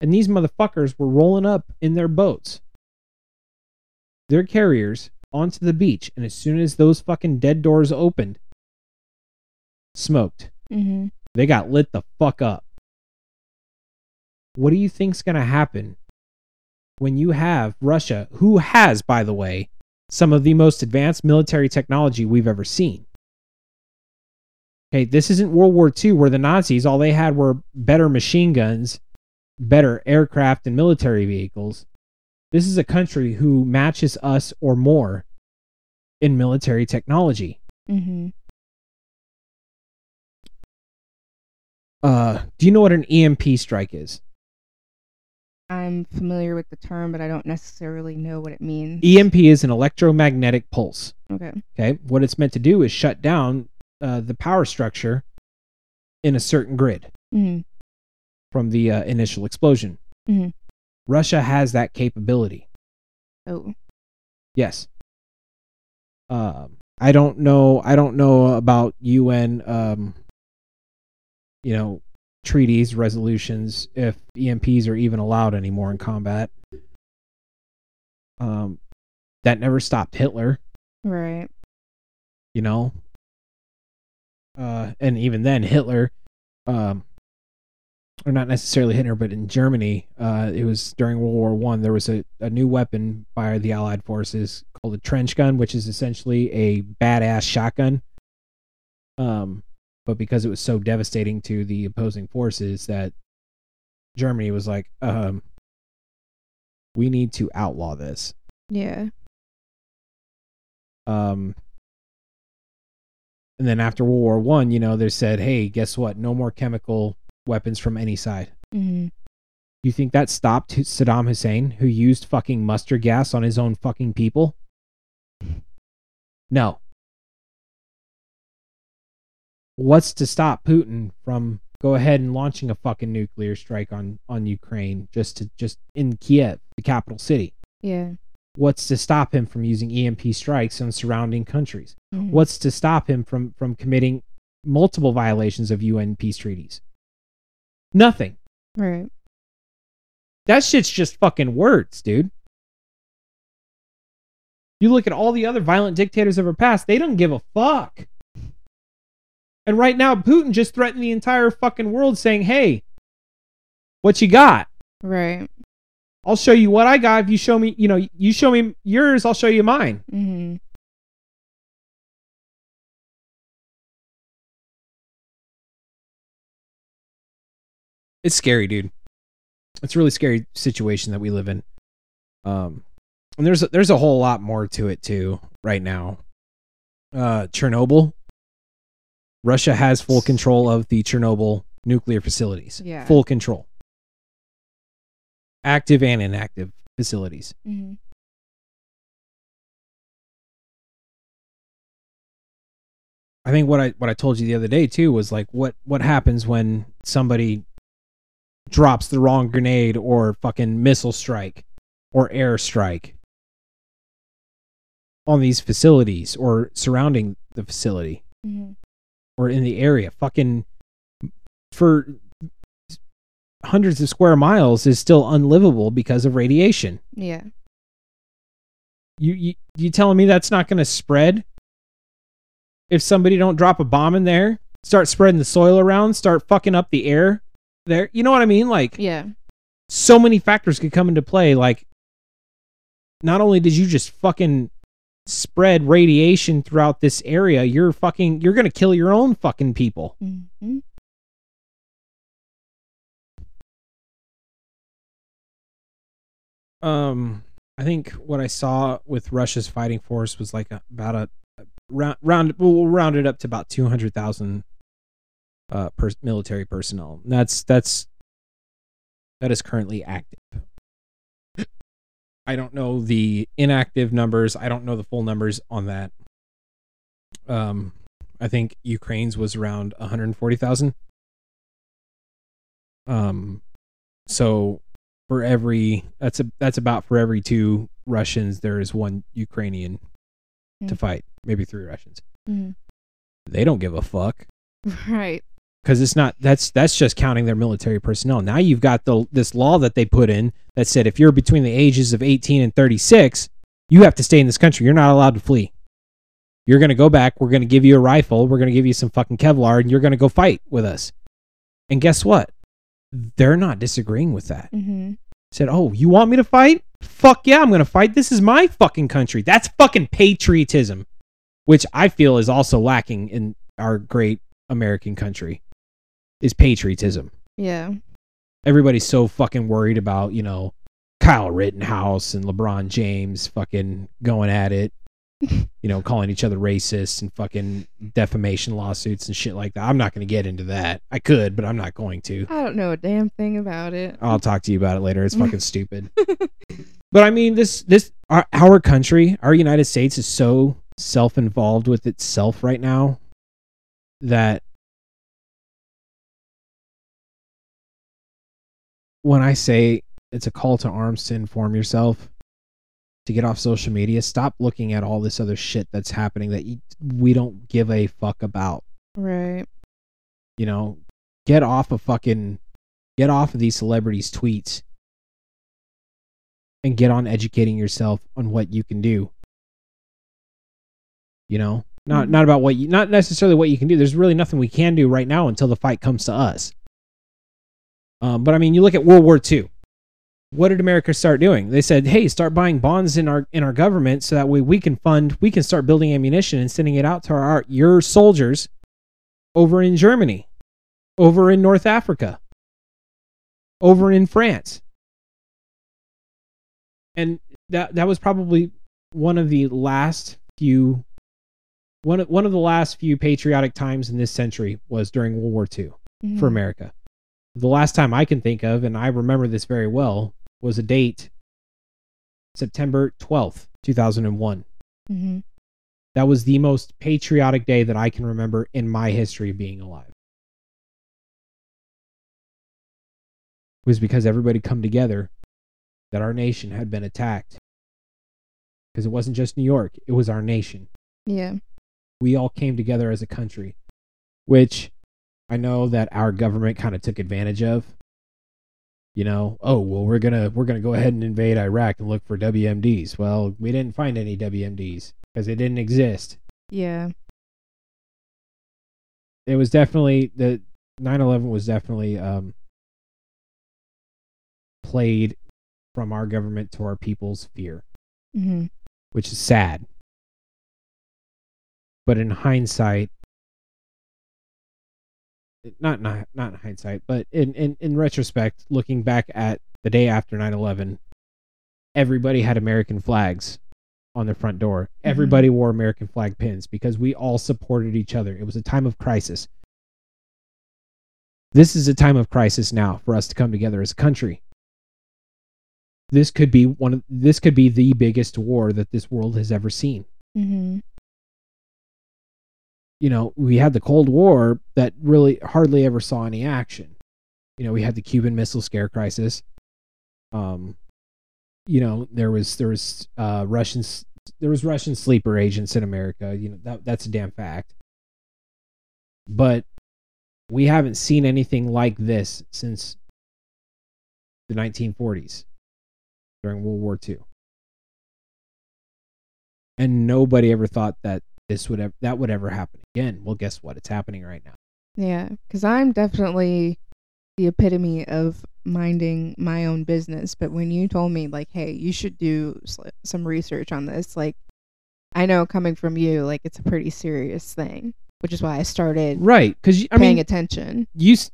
S1: And these motherfuckers were rolling up in their boats, their carriers, onto the beach. And as soon as those fucking dead doors opened, smoked.
S2: Mhm.
S1: They got lit the fuck up. What do you think's going to happen when you have Russia, who has, by the way, some of the most advanced military technology we've ever seen? Okay, this isn't World War II where the Nazis, all they had were better machine guns, better aircraft and military vehicles. This is a country who matches us or more in military technology.
S2: Mhm.
S1: Uh, do you know what an EMP strike is?
S2: I'm familiar with the term, but I don't necessarily know what it means.
S1: EMP is an electromagnetic pulse.
S2: okay.
S1: Okay. What it's meant to do is shut down uh, the power structure in a certain grid
S2: Mhm.
S1: from the uh, initial explosion.
S2: Mhm.
S1: Russia has that capability.
S2: Oh.
S1: Yes. Um, I don't know. I don't know about UN. Um, you know, treaties, resolutions, if EMPs are even allowed anymore in combat. Um, that never stopped Hitler.
S2: Right.
S1: you know uh and even then hitler um or not necessarily hitler but in germany uh it was during world war one there was a, a new weapon by the allied forces called a trench gun which is essentially a badass shotgun um but because it was so devastating to the opposing forces that germany was like um we need to outlaw this.
S2: Yeah.
S1: um and then after world war one you know they said hey guess what? No more chemical weapons from any side.
S2: Mhm.
S1: you think that stopped saddam hussein who used fucking mustard gas on his own fucking people? No what's to stop putin from go ahead and launching a fucking nuclear strike on on ukraine just to just in kiev the capital city
S2: Yeah.
S1: what's to stop him from using emp strikes on surrounding countries
S2: Mhm.
S1: what's to stop him from from committing multiple violations of UN peace treaties? Nothing.
S2: Right.
S1: That shit's just fucking words, dude. You look at all the other violent dictators of our past, they don't give a fuck. And right now, Putin just threatened the entire fucking world saying, hey, what you got?
S2: Right.
S1: I'll show you what I got. If you show me, you know, you show me yours, I'll show you mine.
S2: Mhm.
S1: it's scary, dude. It's a really scary situation that we live in. Um, and there's a, there's a whole lot more to it too right now. Uh, Chernobyl. Russia has full control of the Chernobyl nuclear facilities.
S2: Yeah.
S1: Full control. Active and inactive facilities.
S2: Mhm.
S1: I think what I what I told you the other day too was like what what happens when somebody drops the wrong grenade or fucking missile strike or air strike on these facilities or surrounding the facility
S2: Mhm.
S1: Or in the area fucking for hundreds of square miles is still unlivable because of radiation
S2: Yeah.
S1: You you you telling me that's not going to spread? If somebody don't drop a bomb in there, start spreading the soil around, start fucking up the air there. You know what I mean? Like
S2: Yeah.
S1: so many factors could come into play. Like, not only did you just fucking spread radiation throughout this area, you're fucking you're gonna kill your own fucking people.
S2: hmm
S1: Um, I think what I saw with Russia's fighting force was like a, about a, a round round we'll round it up to about two hundred thousand uh per, military personnel. That's that's that is currently active. I don't know the inactive numbers. I don't know the full numbers on that. Um, I think Ukraine's was around one hundred forty thousand. Um, so for every that's a that's about for every two Russians there is one Ukrainian to
S2: Hmm.
S1: fight, maybe three Russians.
S2: Mhm.
S1: They don't give a fuck
S2: Right.
S1: Because it's not that's that's just counting their military personnel. Now you've got the this law that they put in that said if you're between the ages of 18 and 36, you have to stay in this country. You're not allowed to flee. You're going to go back. We're going to give you a rifle. We're going to give you some fucking Kevlar and you're going to go fight with us. And guess what? They're not disagreeing with that.
S2: hmm
S1: Said, "Oh, you want me to fight? Fuck yeah, I'm going to fight. This is my fucking country." That's fucking patriotism, which I feel is also lacking in our great American country. Is patriotism.
S2: Yeah.
S1: Everybody's so fucking worried about, you know, Kyle Rittenhouse and LeBron James fucking going at it, you know, calling each other racist and fucking defamation lawsuits and shit like that. I'm not going to get into that. I could, but I'm not going to.
S2: I don't know a damn thing about it.
S1: I'll talk to you about it later. It's fucking stupid. But I mean, this this our, our country, our United States, is so self-involved with itself right now that when I say it's a call to arms to inform yourself, to get off social media, stop looking at all this other shit that's happening that you, we don't give a fuck about.
S2: Right.
S1: You know, get off of fucking get off of these celebrities' tweets and get on educating yourself on what you can do. You know, not
S2: Mhm.
S1: not about what you not necessarily what you can do. There's really nothing we can do right now until the fight comes to us. Um, but I mean, you look at World War II. What did America start doing? They said, "Hey, start buying bonds in our in our government, so that way we can fund, we can start building ammunition and sending it out to our your soldiers over in Germany, over in North Africa, over in France." And that that was probably one of the last few one of, one of the last few patriotic times in this century was during World War II
S2: Mhm.
S1: for America. The last time I can think of, and I remember this very well, was a date September 12th, 2001.
S2: Mhm.
S1: That was the most patriotic day that I can remember in my history of being alive. It was because everybody come together that our nation had been attacked. Because it wasn't just New York, it was our nation
S2: Yeah.
S1: we all came together as a country, which I know that our government kind of took advantage of. You know, oh well, we're gonna we're gonna go ahead and invade Iraq and look for WMDs. Well, we didn't find any WMDs because they didn't exist.
S2: Yeah.
S1: It was definitely the 9/11 was definitely um, played from our government to our people's fear.
S2: hmm
S1: which is sad. But in hindsight, not not not in hindsight, but in, in, in retrospect, looking back at the day after 9-11, everybody had American flags on their front door. Everybody wore American flag pins because we all supported each other. It was a time of crisis. This is a time of crisis now for us to come together as a country this could be one of this could be the biggest war that this world has ever seen.
S2: hmm
S1: You know, we had the Cold War that really hardly ever saw any action. You know, we had the Cuban Missile Scare crisis. Um, you know, there was there was uh Russians there was Russian sleeper agents in America. You know, that that's a damn fact. But we haven't seen anything like this since the 1940s during World War II. and nobody ever thought that this would ever that would ever happen again. Well, guess what? It's happening right now.
S2: Yeah, because I'm definitely the epitome of minding my own business. But when you told me, like, hey, you should do some research on this, like, I know coming from you, like, it's a pretty serious thing, which is why I started
S1: Right? Because I
S2: paying
S1: mean,
S2: attention.
S1: you. s-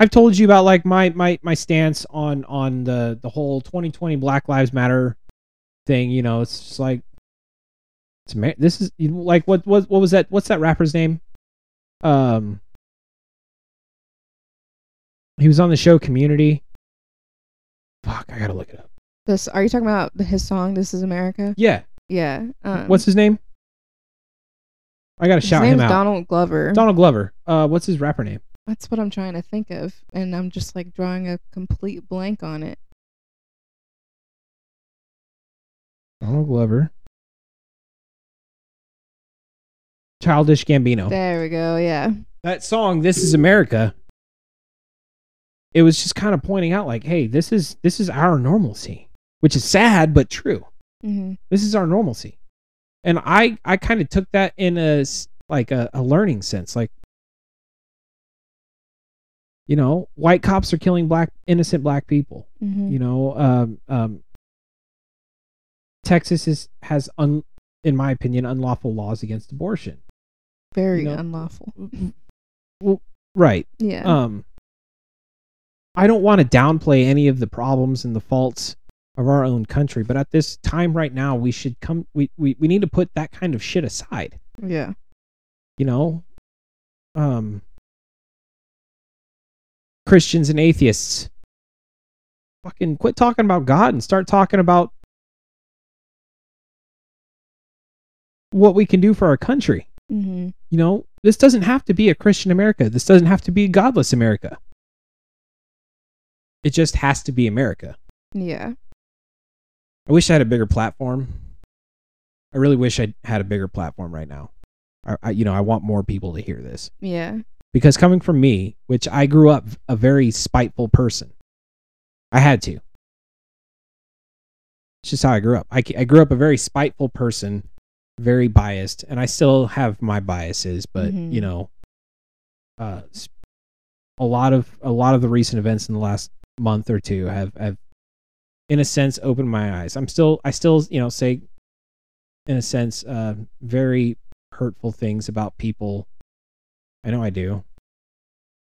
S1: I've told you about like my my my stance on on the the whole 2020 Black Lives Matter thing. You know, it's just like it's Amer- this is like what what what was that? What's that rapper's name? Um, he was on the show Community. Fuck, I gotta look it up.
S2: This are you talking about the, his song "This Is America"?
S1: Yeah,
S2: Yeah. Um,
S1: what's his name? I gotta shout him out.
S2: Donald Glover.
S1: Donald Glover. Uh, what's his rapper name?
S2: That's what I'm trying to think of, and I'm just like drawing a complete blank on it.
S1: Donald Glover. Childish Gambino.
S2: There we go. Yeah.
S1: that song this is america it was just kind of pointing out like hey this is this is our normalcy which is sad but true
S2: hmm
S1: this is our normalcy and i i kind of took that in a like a, a learning sense like you know white cops are killing black innocent black people
S2: hmm
S1: you know um um texas is has un in my opinion unlawful laws against abortion
S2: Very
S1: you know-
S2: unlawful.
S1: right
S2: Yeah.
S1: um i don't want to downplay any of the problems and the faults of our own country but at this time right now we should come we we, we need to put that kind of shit aside
S2: yeah.
S1: you know um christians and atheists fucking quit talking about god and start talking about what we can do for our country
S2: hmm
S1: you know, this doesn't have to be a Christian America. This doesn't have to be a godless America. It just has to be America.
S2: Yeah.
S1: I wish I had a bigger platform. I really wish I had a bigger platform right now. I, I, you know, I want more people to hear this
S2: Yeah.
S1: because coming from me, which I grew up a very spiteful person, I had to. It's just how I grew up. I, I grew up a very spiteful person, very biased, and I still have my biases, but
S2: Mhm.
S1: you know, uh, a lot of a lot of the recent events in the last month or two have have, in a sense, opened my eyes. I'm still, I still, you know, say, in a sense, uh, very hurtful things about people. I know I do.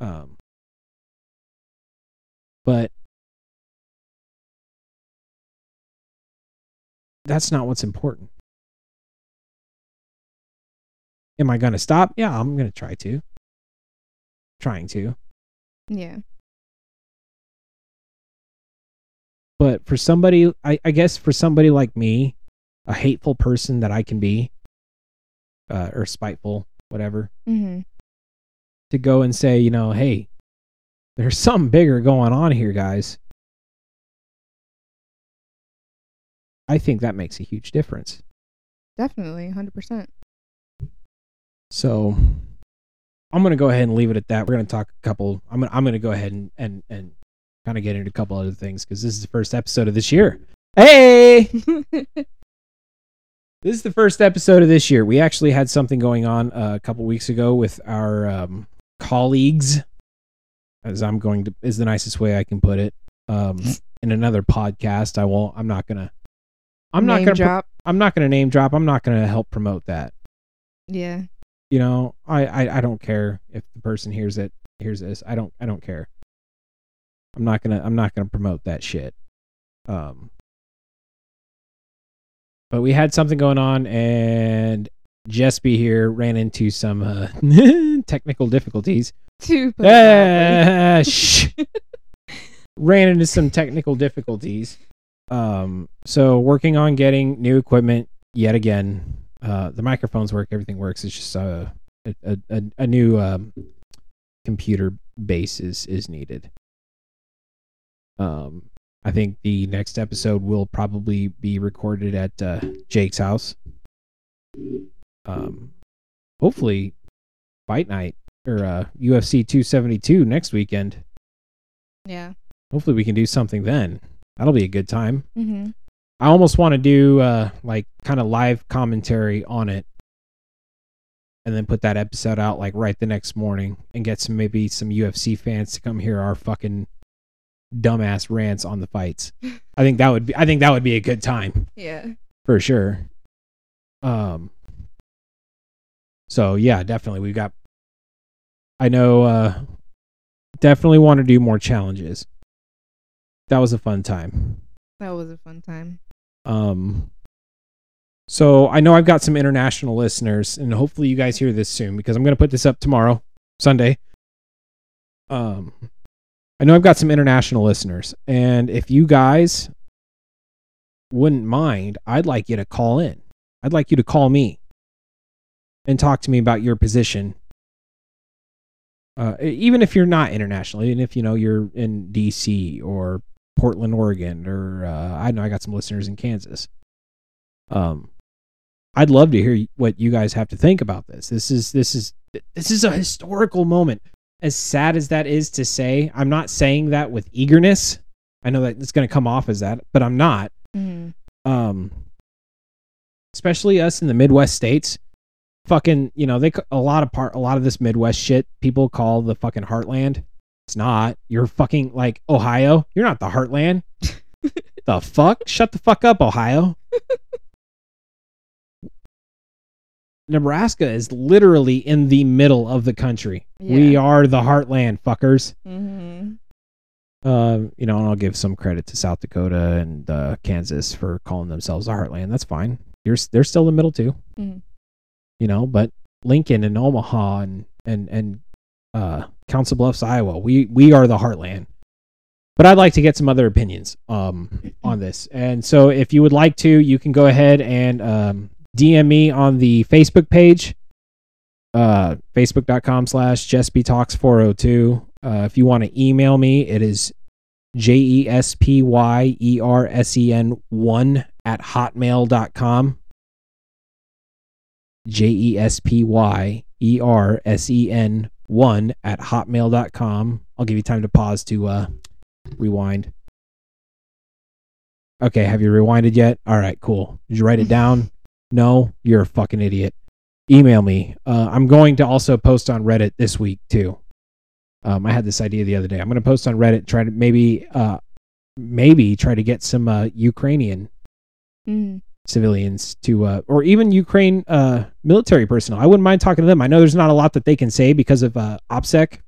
S1: Um, but that's not what's important. Am I going to stop? Yeah, I'm going to try to. Trying to.
S2: Yeah.
S1: But for somebody, I, I guess for somebody like me, a hateful person that I can be, uh, or spiteful, whatever,
S2: hmm
S1: to go and say, you know, hey, there's something bigger going on here, guys. I think that makes a huge difference.
S2: Definitely. Hundred percent.
S1: So I'm gonna go ahead and leave it at that. We're gonna talk a couple. I'm gonna I'm gonna go ahead and and and kind of get into a couple other things because this is the first episode of this year. Hey, this is the first episode of this year. We actually had something going on uh, a couple weeks ago with our um, colleagues, as I'm going to is the nicest way I can put it. Um, in another podcast, I won't. I'm not gonna. I'm not gonna.
S2: drop.
S1: I'm not gonna name drop. I'm not gonna help promote that.
S2: yeah.
S1: You know I, I i don't care if the person hears it hears this. I don't i don't care. I'm not gonna i'm not gonna promote that shit. Um but we had something going on and Jespy here ran into some uh, technical difficulties.
S2: To put it that way.
S1: Ah, shh. ran into some technical difficulties. Um so working on getting new equipment yet again uh the microphones work everything works. It's just uh, a a, a, new um computer base is is needed. Um i think the next episode will probably be recorded at uh jake's house. Um hopefully fight night or uh ufc 272 next weekend.
S2: Yeah.
S1: hopefully we can do something then. That'll be a good time.
S2: Hmm
S1: I almost want to do uh like kind of live commentary on it and then put that episode out like right the next morning and get some maybe some UFC fans to come hear our fucking dumbass rants on the fights. I think that would be I think that would be a good time
S2: Yeah.
S1: for sure. Um so yeah, definitely we've got I know uh definitely want to do more challenges. That was a fun time.
S2: That was a fun time.
S1: Um, so I know I've got some international listeners, and hopefully you guys hear this soon because I'm going to put this up tomorrow, Sunday. Um, I know I've got some international listeners, and if you guys wouldn't mind, I'd like you to call in. I'd like you to call me and talk to me about your position. Uh, even if you're not international, even if you know you're in DC or Portland, Oregon, or uh, I know I got some listeners in Kansas. Um, I'd love to hear what you guys have to think about this. This is this is this is a historical moment. As sad as that is to say, I'm not saying that with eagerness. I know that it's going to come off as that, but I'm not.
S2: Mm-hmm.
S1: Um, especially us in the Midwest states. Fucking, you know, they a lot of part a lot of this Midwest shit people call the fucking heartland. It's not. You're fucking like Ohio. You're not the heartland. the fuck? Shut the fuck up, Ohio. Nebraska is literally in the middle of the country. We are the heartland, fuckers.
S2: Mm-hmm.
S1: Um, you know, and I'll give some credit to South Dakota and uh, Kansas for calling themselves the heartland. That's fine. You're they're still in the middle too.
S2: Mhm.
S1: You know, but Lincoln and Omaha and and and uh, Council Bluffs, Iowa, we we are the heartland. But I'd like to get some other opinions um on this, and so if you would like to, you can go ahead and um, DM me on the Facebook page, uh, facebook.com slash jespytalks402. Uh, if you want to email me, it is J E S P Y E R S E N 1 at hotmail.com. J E S P Y E R S E N 1 at hotmail.com. I'll give you time to pause to uh, rewind. Okay, have you rewinded yet? All right, cool. Did you write it down? No, you're a fucking idiot. Email me. Uh, I'm going to also post on Reddit this week too. Um, I had this idea the other day. I'm going to post on Reddit, try to maybe, uh, maybe try to get some uh, Ukrainian
S2: Mm-hmm.
S1: Civilians to, uh, or even Ukraine uh, military personnel. I wouldn't mind talking to them. I know there's not a lot that they can say because of uh, OPSEC.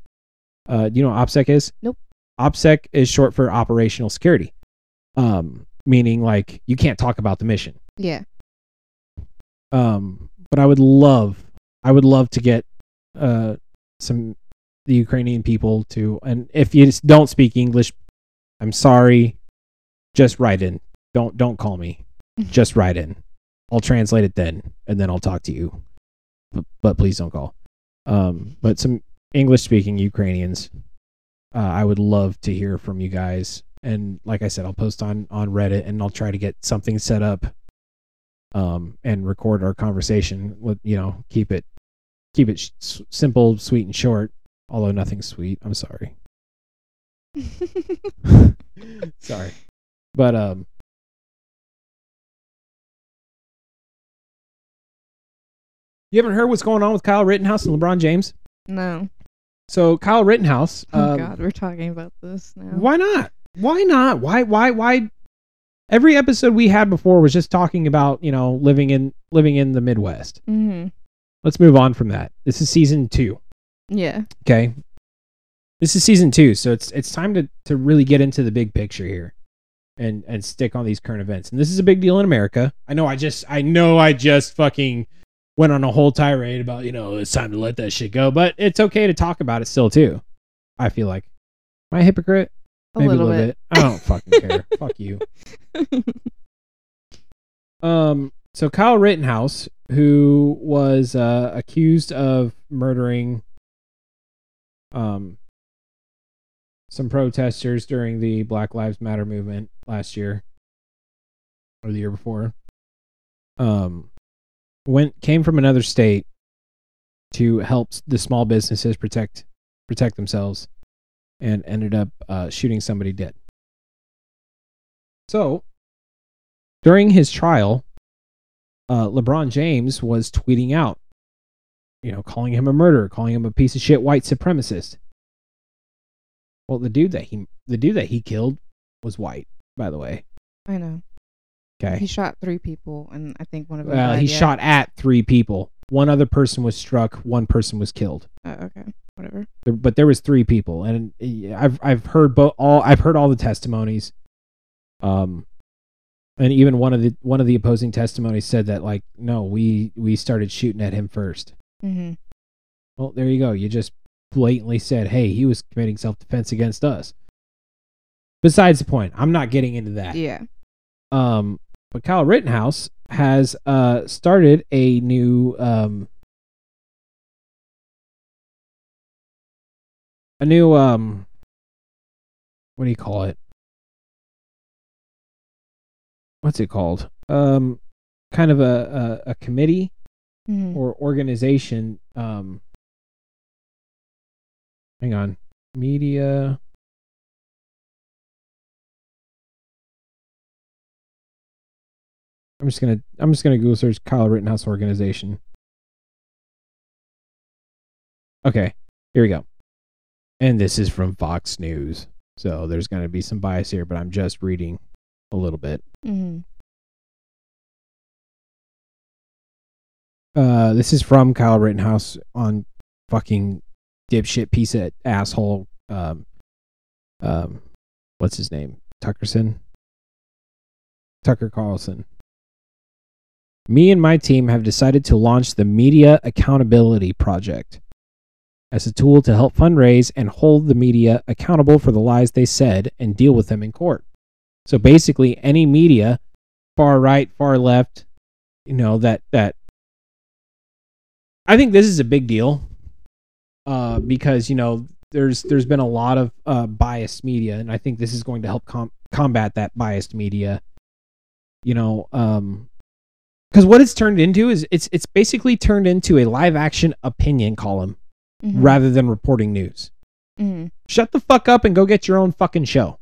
S1: Uh, you know what OPSEC is?
S2: Nope.
S1: OPSEC is short for operational security, um, meaning like you can't talk about the mission.
S2: Yeah.
S1: Um, but I would love, I would love to get uh, some the Ukrainian people to, and if you don't speak English, I'm sorry, just write in. Don't don't call me. Just write in. I'll translate it then, and then I'll talk to you. But, but please don't call. Um, but some English speaking Ukrainians, uh, I would love to hear from you guys. And like I said, I'll post on on Reddit, and I'll try to get something set up um, and record our conversation. With you know, keep it keep it sh- simple, sweet, and short. Although nothing's sweet. I'm sorry. sorry, but um, you haven't heard what's going on with Kyle Rittenhouse and LeBron James?
S2: no.
S1: So Kyle Rittenhouse.
S2: Oh
S1: um,
S2: God, we're talking about this now.
S1: Why not? Why not? Why why why every episode we had before was just talking about, you know, living in living in the Midwest.
S2: Mm-hmm.
S1: Let's move on from that. This is season 2,
S2: Yeah.
S1: okay? This is season 2, so it's it's time to to really get into the big picture here and and stick on these current events. And this is a big deal in America. I know I just I know I just fucking went on a whole tirade about, you know, it's time to let that shit go, but it's okay to talk about it still too. I feel like Am I a hypocrite?
S2: A
S1: Maybe
S2: little
S1: a little
S2: bit.
S1: bit. I don't fucking care. Fuck you. Um. So Kyle Rittenhouse, who was uh, accused of murdering um some protesters during the Black Lives Matter movement last year or the year before, um, went came from another state to help the small businesses protect protect themselves, and ended up uh, shooting somebody dead. So during his trial, uh, LeBron James was tweeting out, you know, calling him a murderer, calling him a piece of shit white supremacist. Well, the dude that he the dude that he killed was white, by the way.
S2: I know.
S1: Okay.
S2: He shot three people, and I think one of them.
S1: Well, he
S2: yet.
S1: shot at three people. One other person was struck. One person was killed.
S2: Oh, okay, whatever.
S1: There, but there was three people, and uh, I've I've heard both all I've heard all the testimonies. Um, and even one of the one of the opposing testimonies said that like no, we we started shooting at him first.
S2: Mm-hmm.
S1: Well, there you go. You just blatantly said, hey, he was committing self defense against us. Besides the point, I'm not getting into that.
S2: Yeah.
S1: Um, but Kyle Rittenhouse has uh started a new um a new um what do you call it? What's it called? Um kind of a a, a committee
S2: Mm-hmm.
S1: or organization um hang on media i'm just gonna i'm just gonna google search kyle rittenhouse organization okay here we go and this is from fox news so there's gonna be some bias here but i'm just reading a little bit
S2: Mm-hmm.
S1: Uh, this is from Kyle Rittenhouse on fucking dipshit piece of asshole. Um, um, what's his name? Tuckerson. Tucker Carlson. Me and my team have decided to launch the Media Accountability Project as a tool to help fundraise and hold the media accountable for the lies they said and deal with them in court. So basically, any media, far right, far left, you know that that I think this is a big deal uh, because you know there's there's been a lot of uh, biased media, and I think this is going to help com- combat that biased media. You know, because what it's turned into is it's it's basically turned into a live action opinion column
S2: Mm-hmm.
S1: rather than reporting news.
S2: Mm-hmm.
S1: Shut the fuck up and go get your own fucking show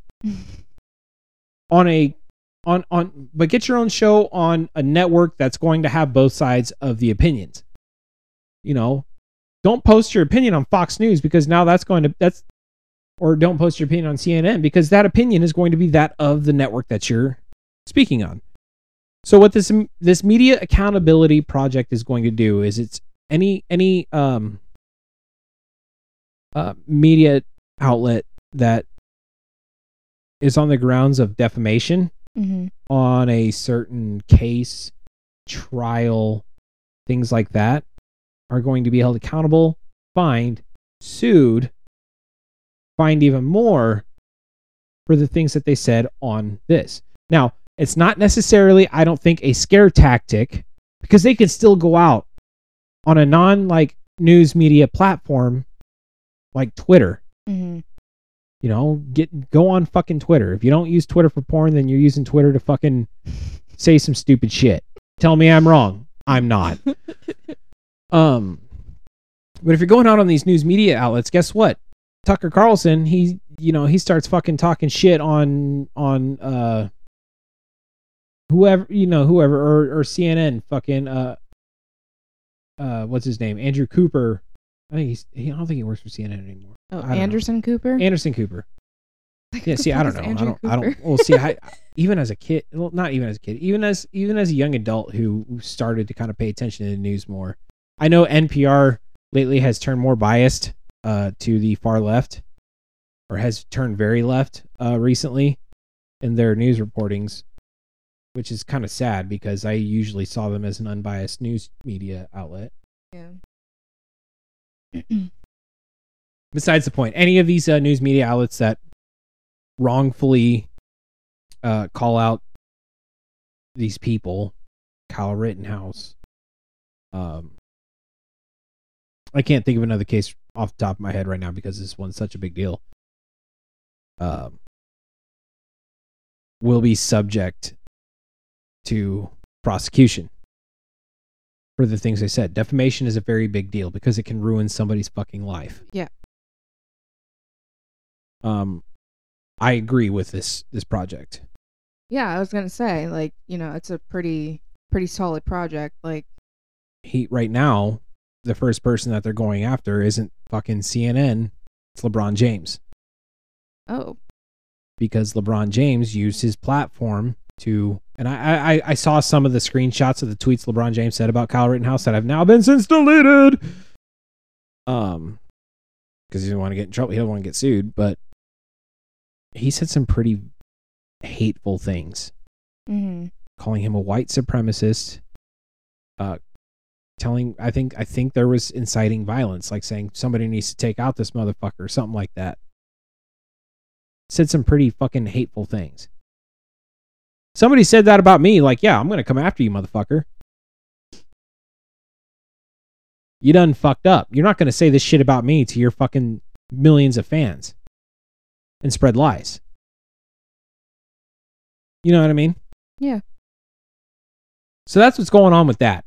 S1: on a on on but get your own show on a network that's going to have both sides of the opinions you know don't post your opinion on fox news because now that's going to that's or don't post your opinion on cnn because that opinion is going to be that of the network that you're speaking on so what this this media accountability project is going to do is it's any any um uh media outlet that is on the grounds of defamation
S2: Mm-hmm.
S1: on a certain case, trial, things like that, are going to be held accountable, fined, sued, fined even more for the things that they said on this. Now, it's not necessarily, I don't think, a scare tactic because they can still go out on a non like news media platform like Twitter
S2: Mm-hmm.
S1: you know, get go on fucking Twitter. If you don't use Twitter for porn, then you're using Twitter to fucking say some stupid shit. Tell me I'm wrong. I'm not. um but if you're going out on these news media outlets, guess what? Tucker Carlson, he you know, he starts fucking talking shit on on uh whoever you know, whoever or or CNN fucking uh uh what's his name? Andrew Cooper. I think he's he, I don't think he works for CNN anymore.
S2: Oh,
S1: don't know.
S2: Anderson Cooper.
S1: Anderson Cooper.
S2: Like,
S1: Yeah, see, I don't know. I don't. I don't. Well, see, I even as a kid, well, not even as a kid, even as even as a young adult who started to kind of pay attention to the news more. I know NPR lately has turned more biased uh, to the far left, or has turned very left uh, recently in their news reportings, which is kind of sad because I usually saw them as an unbiased news media outlet.
S2: Yeah.
S1: besides the point any of these uh, news media outlets that wrongfully uh, call out these people kyle rittenhouse um, i can't think of another case off the top of my head right now because this one's such a big deal um, will be subject to prosecution for the things they said defamation is a very big deal because it can ruin somebody's fucking life
S2: Yeah.
S1: um i agree with this this project
S2: Yeah, I was gonna say, like, you know, it's a pretty pretty solid project. Like,
S1: He right now, the first person that they're going after isn't fucking CNN. It's LeBron James
S2: oh,
S1: because LeBron James used his platform to, and I I, I saw some of the screenshots of the tweets LeBron James said about Kyle Rittenhouse that have now been since deleted. Um, because he didn't want to get in trouble. He didn't want to get sued, but he said some pretty hateful things.
S2: mm-hmm.
S1: calling him a white supremacist uh telling i think i think there was inciting violence like saying somebody needs to take out this motherfucker something like that said some pretty fucking hateful things somebody said that about me like yeah i'm gonna come after you motherfucker you done fucked up you're not gonna say this shit about me to your fucking millions of fans and spread lies you know what i mean
S2: Yeah.
S1: so that's what's going on with that.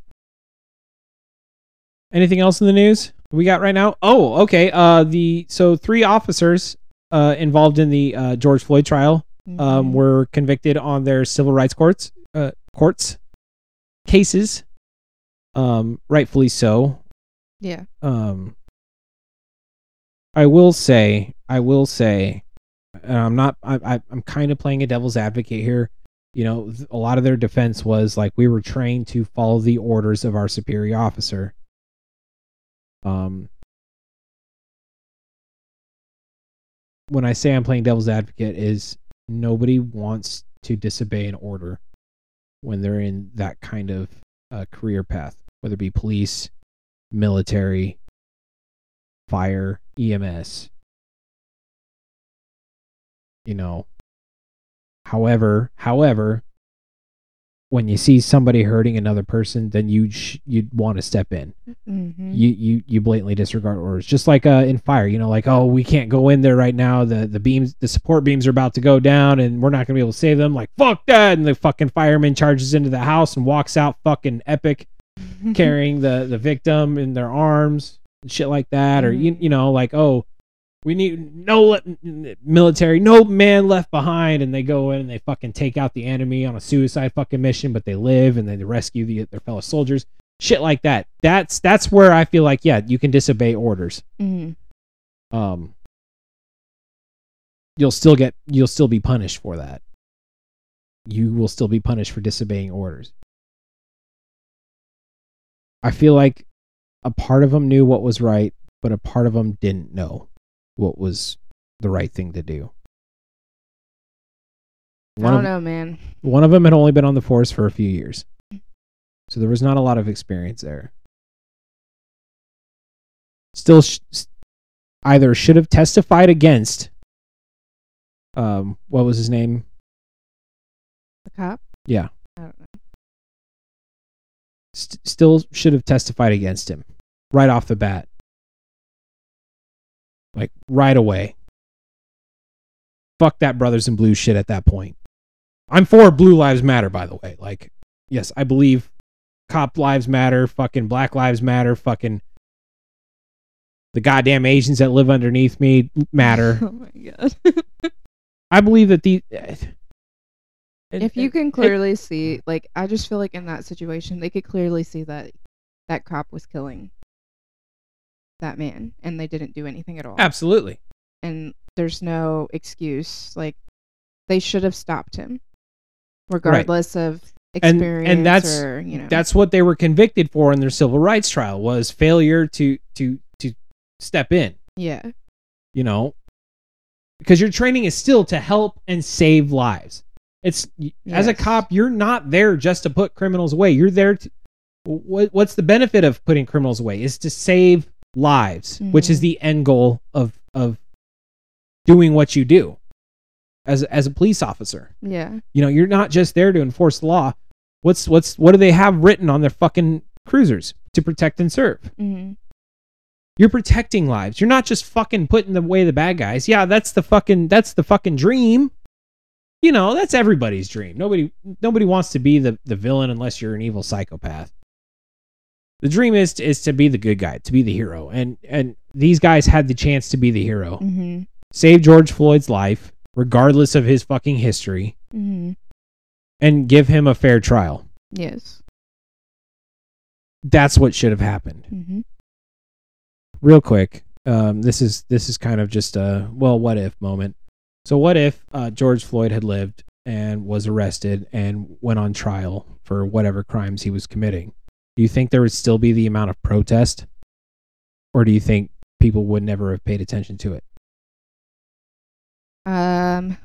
S1: Anything else in the news we got right now? Oh, okay. Uh, the so three officers uh involved in the uh, George Floyd trial um
S2: Mhm.
S1: were convicted on their civil rights courts uh courts cases. Um, rightfully so.
S2: yeah,
S1: Um, I will say, I will say, and I'm not. I, I I'm kind of playing a devil's advocate here. You know, a lot of their defense was like we were trained to follow the orders of our superior officer. Um, when I say I'm playing devil's advocate, is nobody wants to disobey an order when they're in that kind of uh, career path, whether it be police, military, fire, EMS. You know. However, however, when you see somebody hurting another person, then you sh- you'd want to step in.
S2: mm-hmm.
S1: You you you blatantly disregard orders, just like uh, in fire. You know, like oh, we can't go in there right now. The the beams, the support beams are about to go down, and we're not gonna be able to save them. Like fuck that! And the fucking fireman charges into the house and walks out, fucking epic carrying the the victim in their arms and shit like that or you, you know like oh we need no le- military no man left behind. And they go in and they fucking take out the enemy on a suicide fucking mission but they live and then they rescue the, their fellow soldiers. Shit like that. That's that's where i feel like yeah you can disobey orders.
S2: Hmm
S1: um you'll still get you'll still be punished for that. You will still be punished for disobeying orders. I feel like a part of them knew what was right but a part of them didn't know what was the right thing to do
S2: I
S1: one
S2: don't
S1: of,
S2: know, man.
S1: one of them had only been on the force for a few years so there was not a lot of experience there still sh- either should have testified against um what was his name
S2: The cop.
S1: Yeah.
S2: I don't know.
S1: St- still should have testified against him right off the bat like right away. Fuck that brothers in blue shit at that point. I'm for blue lives matter by the way. Like yes i believe cop lives matter fucking black lives matter fucking the goddamn asians that live underneath me matter.
S2: Oh my god.
S1: i believe that the eh,
S2: if you can clearly see, like, I just feel like in that situation, they could clearly see that that cop was killing that man, and they didn't do anything at all.
S1: absolutely.
S2: And there's no excuse. Like they should have stopped him, regardless of experience.
S1: and that's-
S2: or, you know.
S1: that's what they were convicted for in their civil rights trial was failure to to to step in.
S2: Yeah,
S1: you know? Because your training is still to help and save lives. It's as a cop you're not there just to put criminals away. You're there to what, what's the benefit of putting criminals away is to save lives which is
S2: Mhm.
S1: the end goal of of doing what you do as as a police officer
S2: yeah,
S1: you know, you're not just there to enforce the law. What's what's what do they have written on their fucking cruisers to protect and serve?
S2: hmm
S1: You're protecting lives. You're not just fucking putting away the bad guys. Yeah, that's the fucking that's the fucking dream. You know, that's everybody's dream. Nobody nobody wants to be the the villain unless you're an evil psychopath. The dream is to, is to be the good guy, to be the hero. And and these guys had the chance to be the hero.
S2: hmm
S1: Save George Floyd's life regardless of his fucking history.
S2: hmm
S1: and give him a fair trial.
S2: Yes.
S1: That's what should have happened.
S2: hmm
S1: real quick um, this is this is kind of just a well what if moment so what if uh, george floyd had lived and was arrested and went on trial for whatever crimes he was committing do you think there would still be the amount of protest or do you think people would never have paid attention to it
S2: Um,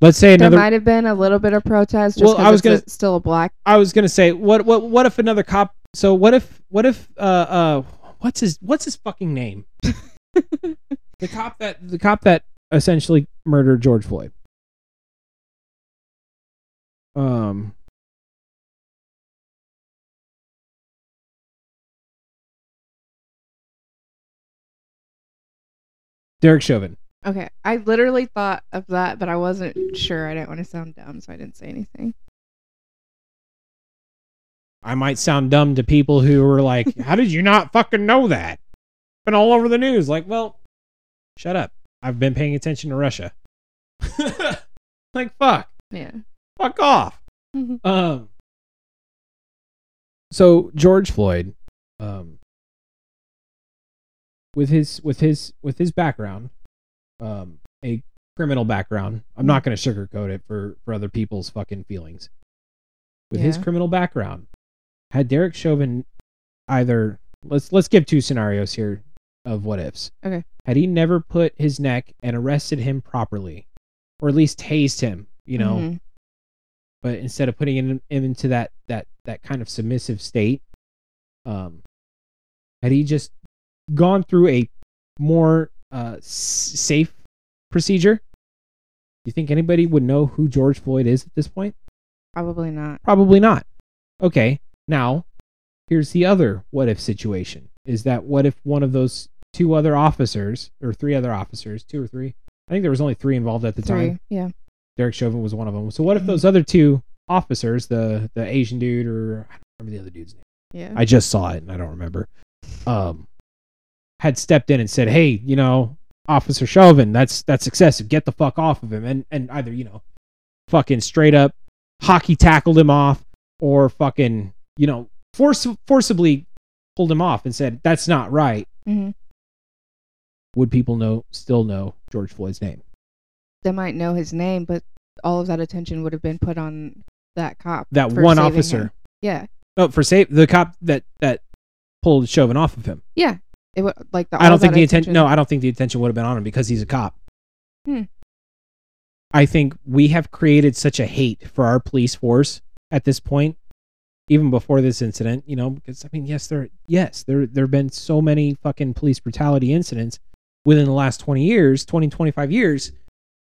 S1: let's say
S2: there might have been a little bit of protest. Just
S1: Well, I was gonna-
S2: still a black.
S1: i was gonna say what what what if another cop so what if what if uh uh what's his what's his fucking name the cop that the cop that essentially murdered George Floyd. Um Derek Chauvin.
S2: Okay, I literally thought of that, but I wasn't sure. I didn't want to sound dumb, so I didn't say anything.
S1: I might sound dumb to people who are like, "How did you not fucking know that?" Been all over the news. Like, well, shut up. I've been paying attention to Russia. like, fuck,
S2: Yeah.
S1: fuck off. Um. So George Floyd, um, with his with his with his background, um, a criminal background. I'm not going to sugarcoat it for for other people's fucking feelings. With his criminal background, had Derek Chauvin either let's let's give two scenarios here of what ifs.
S2: Okay.
S1: Had he never put his neck and arrested him properly, or at least tased him, you know,
S2: Mhm.
S1: but instead of putting him, him into that that that kind of submissive state um had he just gone through a more uh s- safe procedure Do you think anybody would know who George Floyd is at this point
S2: probably not.
S1: probably not okay now here's the other what if situation is that what if one of those two other officers or three other officers two or three i think there was only three involved at the
S2: Three.
S1: time
S2: Yeah.
S1: Derek Chauvin was one of them. So what if
S2: Mhm.
S1: those other two officers, the the Asian dude or I don't remember the other dude's name.
S2: Yeah.
S1: I just saw it and I don't remember. Um had stepped in and said, "Hey, you know, Officer Chauvin, that's that's excessive. Get the fuck off of him." And and either, you know, fucking straight up hockey tackled him off or fucking, you know, force forcibly pulled him off and said, "That's not right."
S2: hmm
S1: Would people know still know George Floyd's name?
S2: They might know his name, but all of that attention would have been put on that cop.
S1: That one officer.
S2: him. Yeah.
S1: Oh, for save the cop that that pulled Chauvin off of him.
S2: Yeah. It would like the.
S1: I don't think the attention. No, I don't think the attention would have been on him because he's a cop.
S2: Hmm.
S1: I think we have created such a hate for our police force at this point, even before this incident. You know, because I mean, yes, there, yes, there, there have been so many fucking police brutality incidents within the last twenty years, 20, 25 years,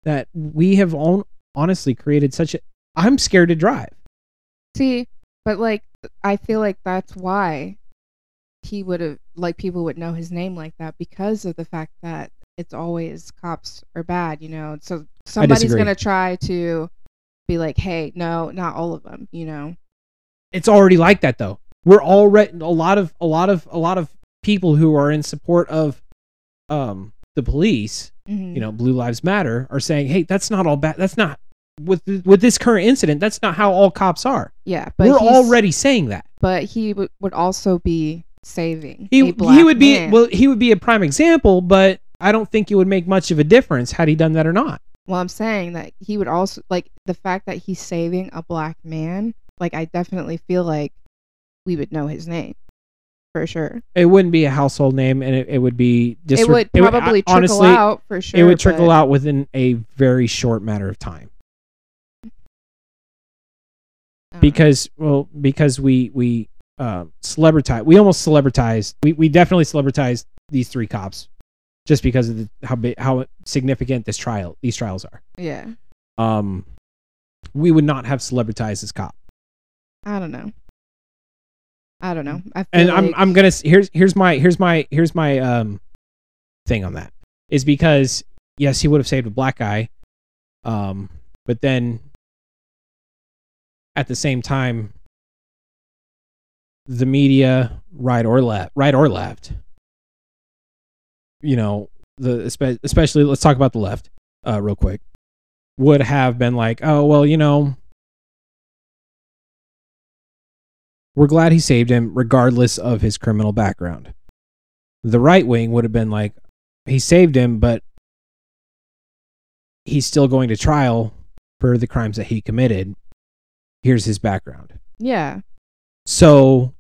S1: that we have on, honestly created such a. I'm scared to drive.
S2: See, but like I feel like that's why he would have like people would know his name like that because of the fact that it's always cops are bad, you know. So somebody's gonna try to be like, hey, no, not all of them, you know.
S1: it's already like that though. We're already a lot of a lot of a lot of people who are in support of um the police,
S2: Mhm.
S1: you know, Blue Lives Matter are saying, "Hey, that's not all bad. That's not with th- with this current incident, that's not how all cops are."
S2: Yeah, but
S1: We're already saying that.
S2: But he w- would also be saving.
S1: He he would be
S2: man.
S1: well, he would be a prime example, but I don't think it would make much of a difference had he done that or not.
S2: Well, I'm saying that he would also like the fact that he's saving a black man. Like, I definitely feel like we would know his name for sure.
S1: It wouldn't be a household name, and it, it would be
S2: it would probably trickle
S1: honestly,
S2: out for sure.
S1: it would trickle
S2: but-
S1: out within a very short matter of time.
S2: Know.
S1: because well because we we uh, celebritize we almost celebritized we, we definitely celebritized these three cops just because of the, how big how significant this trial these trials are
S2: yeah,
S1: um we would not have celebritized this cop
S2: I don't know. I don't know. I feel
S1: and i'm
S2: like-
S1: i'm gonna here's here's my here's my here's my um thing on that is because yes he would have saved a black guy um but then at the same time the media, right or left, right or left. You know, the especially let's talk about the left uh, real quick. Would have been like, oh well, you know, we're glad he saved him, regardless of his criminal background. The right wing would have been like, he saved him, but he's still going to trial for the crimes that he committed. Here's his background.
S2: Yeah.
S1: So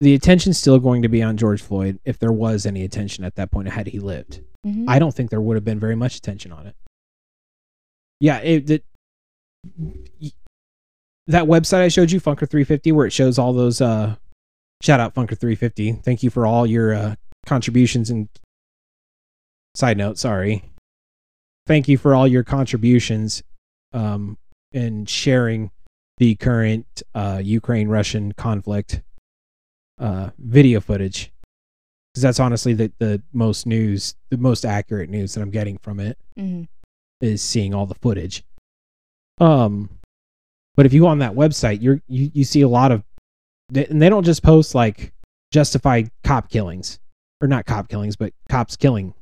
S1: the attention's still going to be on George Floyd if there was any attention at that point had he lived.
S2: Mhm.
S1: I don't think there would have been very much attention on it. Yeah, it, it that website I showed you, Funker 350, where it shows all those. Uh, shout out Funker 350. Thank you for all your uh, contributions and. Side note, sorry. Thank you for all your contributions, um, in sharing the current uh, Ukraine-Russian conflict uh, video footage because that's honestly the, the most news, the most accurate news that I'm getting from it
S2: Mhm.
S1: is seeing all the footage. Um, but if you go on that website, you're you, you see a lot of, and they don't just post like justified cop killings or not cop killings, but cops killing.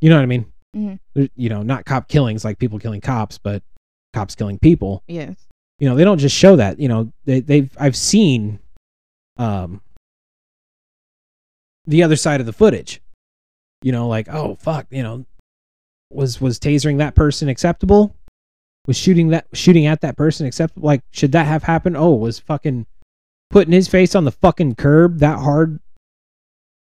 S1: You know what I mean?
S2: Mhm.
S1: You know, not cop killings like people killing cops, but cops killing people.
S2: Yes.
S1: you know they don't just show that you know they they've i've seen um the other side of the footage. You know like oh fuck you know was was tasering that person acceptable? Was shooting that shooting at that person acceptable? Like should that have happened? Oh was fucking putting his face on the fucking curb that hard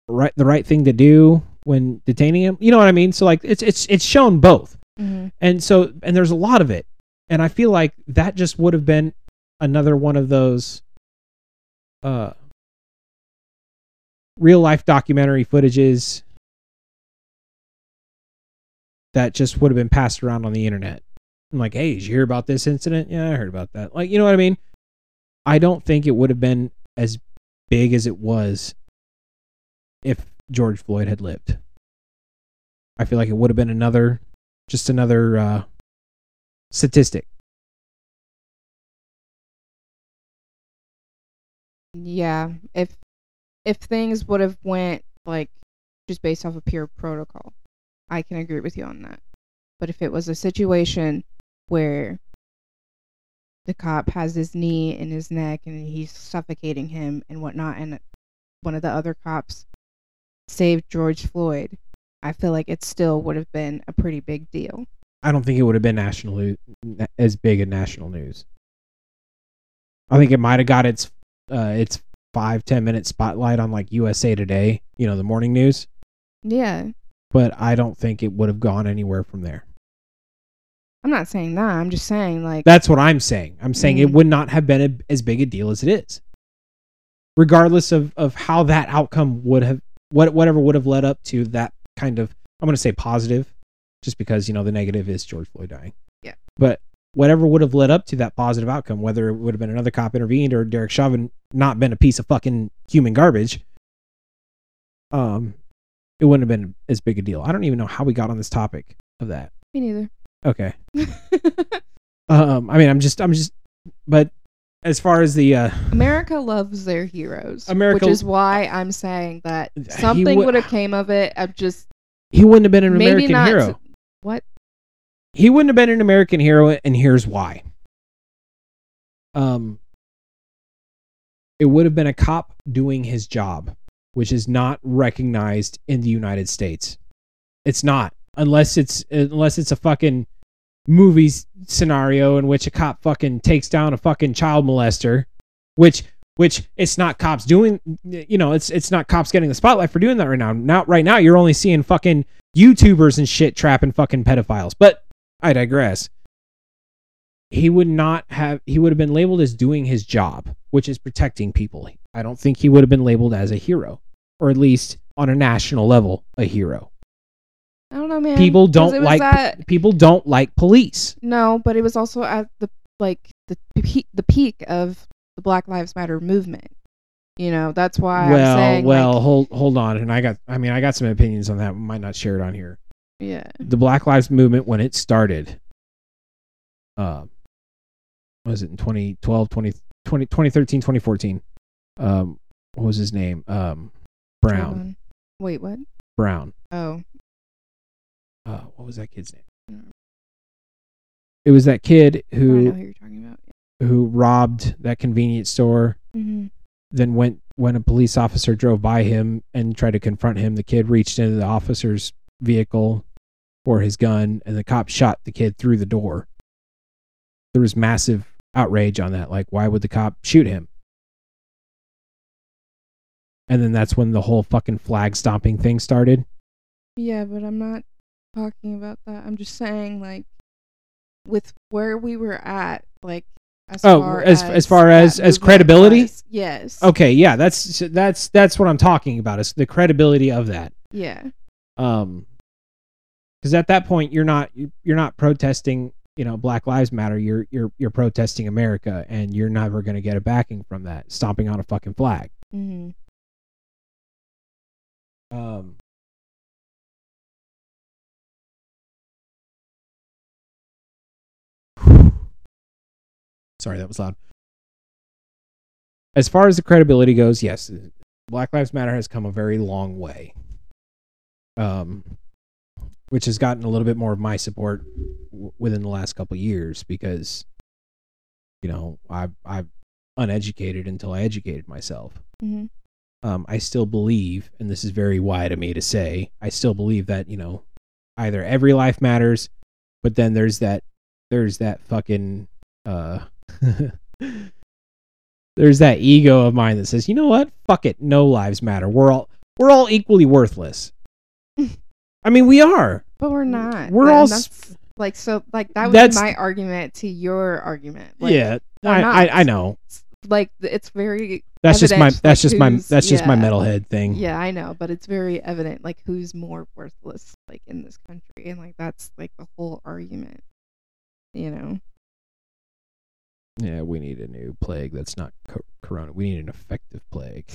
S1: right the right thing to do when detaining him you know what i mean? So like it's it's it's shown both.
S2: Mhm.
S1: and so and there's a lot of it. And i feel like that just would have been another one of those uh real life documentary footages that just would have been passed around on the internet. I'm like hey did you hear about this incident? Yeah i heard about that. Like you know what i mean? I don't think it would have been as big as it was if george floyd had lived i feel like it would have been another just another uh, statistic.
S2: Yeah. If if things would have went like just based off of pure protocol, I can agree with you on that. But if it was a situation where the cop has his knee in his neck and he's suffocating him and whatnot, and one of the other cops saved George Floyd, I feel like it still would have been a pretty big deal.
S1: I don't think it would have been national as big a national news. I think it might have got its uh, its five ten minute spotlight on like USA Today, you know, the morning news.
S2: Yeah.
S1: But I don't think it would have gone anywhere from there.
S2: I'm not saying that. I'm just saying like
S1: That's what I'm saying. I'm saying it
S2: Mhm.
S1: would not have been a, as big a deal as it is, regardless of of how that outcome would have what whatever would have led up to that kind of I'm going to say positive, just because you know the negative is George Floyd dying.
S2: Yeah.
S1: But whatever would have led up to that positive outcome, whether it would have been another cop intervened or Derek Chauvin not been a piece of fucking human garbage, um, it wouldn't have been as big a deal. I don't even know how we got on this topic of that.
S2: me neither.
S1: Okay. Um, I mean, I'm just, I'm just, but as far as the, uh,
S2: America loves their heroes.
S1: America-
S2: which is why I'm saying that something
S1: would-
S2: have came of it. I'm just
S1: he wouldn't have been an American
S2: not.
S1: hero.
S2: What?
S1: He wouldn't have been an American hero, and here's why. Um, it would have been a cop doing his job, which is not recognized in the United States. It's not unless it's unless it's a fucking movie scenario in which a cop fucking takes down a fucking child molester, which which it's not cops doing. You know, it's it's not cops getting the spotlight for doing that right now. Now, right now, you're only seeing fucking YouTubers and shit trapping fucking pedophiles. But I digress. He would not have. He would have been labeled as doing his job, which is protecting people. I don't think he would have been labeled as a hero, or at least on a national level, a hero.
S2: I don't know, man.
S1: People don't like
S2: at-
S1: people don't like police.
S2: no, but it was also at the like the peak, the peak of the Black Lives Matter movement. You know, that's why
S1: well,
S2: I'm saying.
S1: well,
S2: like,
S1: hold hold on, and I got. I mean, I got some opinions on that. We Might not share it on here.
S2: yeah,
S1: The Black Lives Movement when it started. Uh, was it in 2012, 20, 20, 2013, 2014? Um, what was his name? Um, Brown.
S2: Wait, what?
S1: Brown.
S2: Oh,
S1: Uh, what was that kid's name? it was that kid
S2: I know
S1: who
S2: who you're talking about.
S1: who robbed that convenience store
S2: Mm-hmm.
S1: then went when a police officer drove by him and tried to confront him the kid reached into the officer's vehicle for his gun and the cop shot the kid through the door there was massive outrage on that like why would the cop shoot him and then that's when the whole fucking flag stomping thing started
S2: Yeah, but I'm not talking about that. I'm just saying, like, with where we were at, like, as
S1: Oh,
S2: far
S1: as-
S2: as
S1: as far as- as credibility?
S2: yes.
S1: okay yeah that's that's that's what i'm talking about is the credibility of that
S2: Yeah.
S1: um because at that point you're not you're not protesting you know black lives matter you're you're you're protesting america and you're never going to get a backing from that stomping on a fucking flag
S2: Mm-hmm.
S1: um sorry that was loud as far as the credibility goes yes black lives matter has come a very long way um which has gotten a little bit more of my support w- within the last couple of years because you know i i'm uneducated until i educated myself
S2: Mm-hmm.
S1: um, I still believe, and this is very wide of me to say, I still believe that you know, either every life matters, but then there's that, there's that fucking, uh, there's that ego of mine that says, you know what, fuck it, no lives matter. We're all, we're all equally worthless. I mean, we are.
S2: But we're not.
S1: We're all
S2: like so. Like that would
S1: That's-
S2: my argument to your argument. Like,
S1: yeah, I. I, I know.
S2: Like it's very.
S1: That's just my, that's just my, that's just my metalhead thing.
S2: Yeah, I know, but it's very evident like who's more worthless like in this country, and like that's like the whole argument. You know.
S1: Yeah, we need a new plague that's not co- corona. We need an effective plague.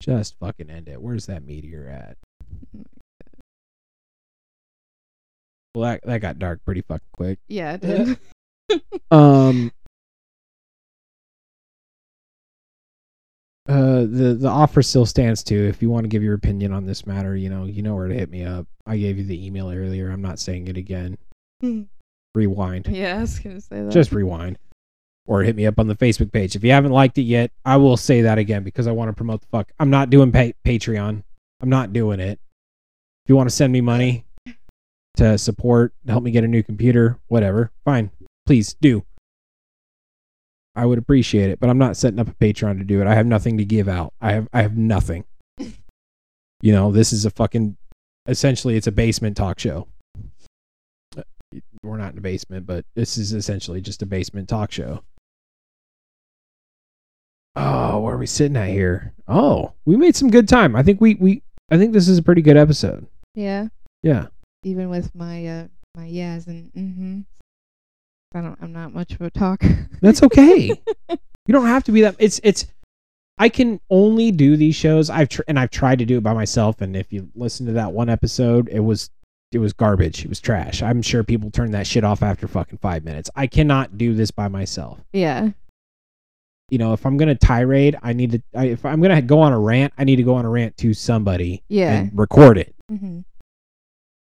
S1: Just fucking end it. Where's that meteor at? Well, that, that got dark pretty fucking quick.
S2: Yeah. It did.
S1: Um. Uh, the the offer still stands too. If you want to give your opinion on this matter, you know, you know where to hit me up. I gave you the email earlier. I'm not saying it again. Rewind.
S2: yeah, I was gonna say that.
S1: just rewind. Or hit me up on the facebook page. If you haven't liked it yet i will say that again because i want to promote the fuck. I'm not doing pa- patreon. I'm not doing it. If you want to send me money to support to help me get a new computer whatever fine. Please do. I would appreciate it but i'm not setting up a patreon to do it. I have nothing to give out. I have i have nothing. You know this is a fucking essentially it's a basement talk show we're not in a basement, but this is essentially just a basement talk show. Oh, where are we sitting at here? Oh, we made some good time. I think we we I think this is a pretty good episode.
S2: yeah.
S1: Yeah.
S2: Even with my uh my yes and mm-hmm. I don't. I'm not much of a talker.
S1: That's okay. you don't have to be that it's it's I can only do these shows. I've tr- and I've tried to do it by myself and if you listen to that one episode, it was it was garbage. It was trash. I'm sure people turned that shit off after fucking 5 minutes. I cannot do this by myself.
S2: yeah.
S1: you know, if I'm gonna tirade, I need to. I, if I'm gonna go on a rant, I need to go on a rant to somebody
S2: Yeah.
S1: and record it,
S2: Mm-hmm.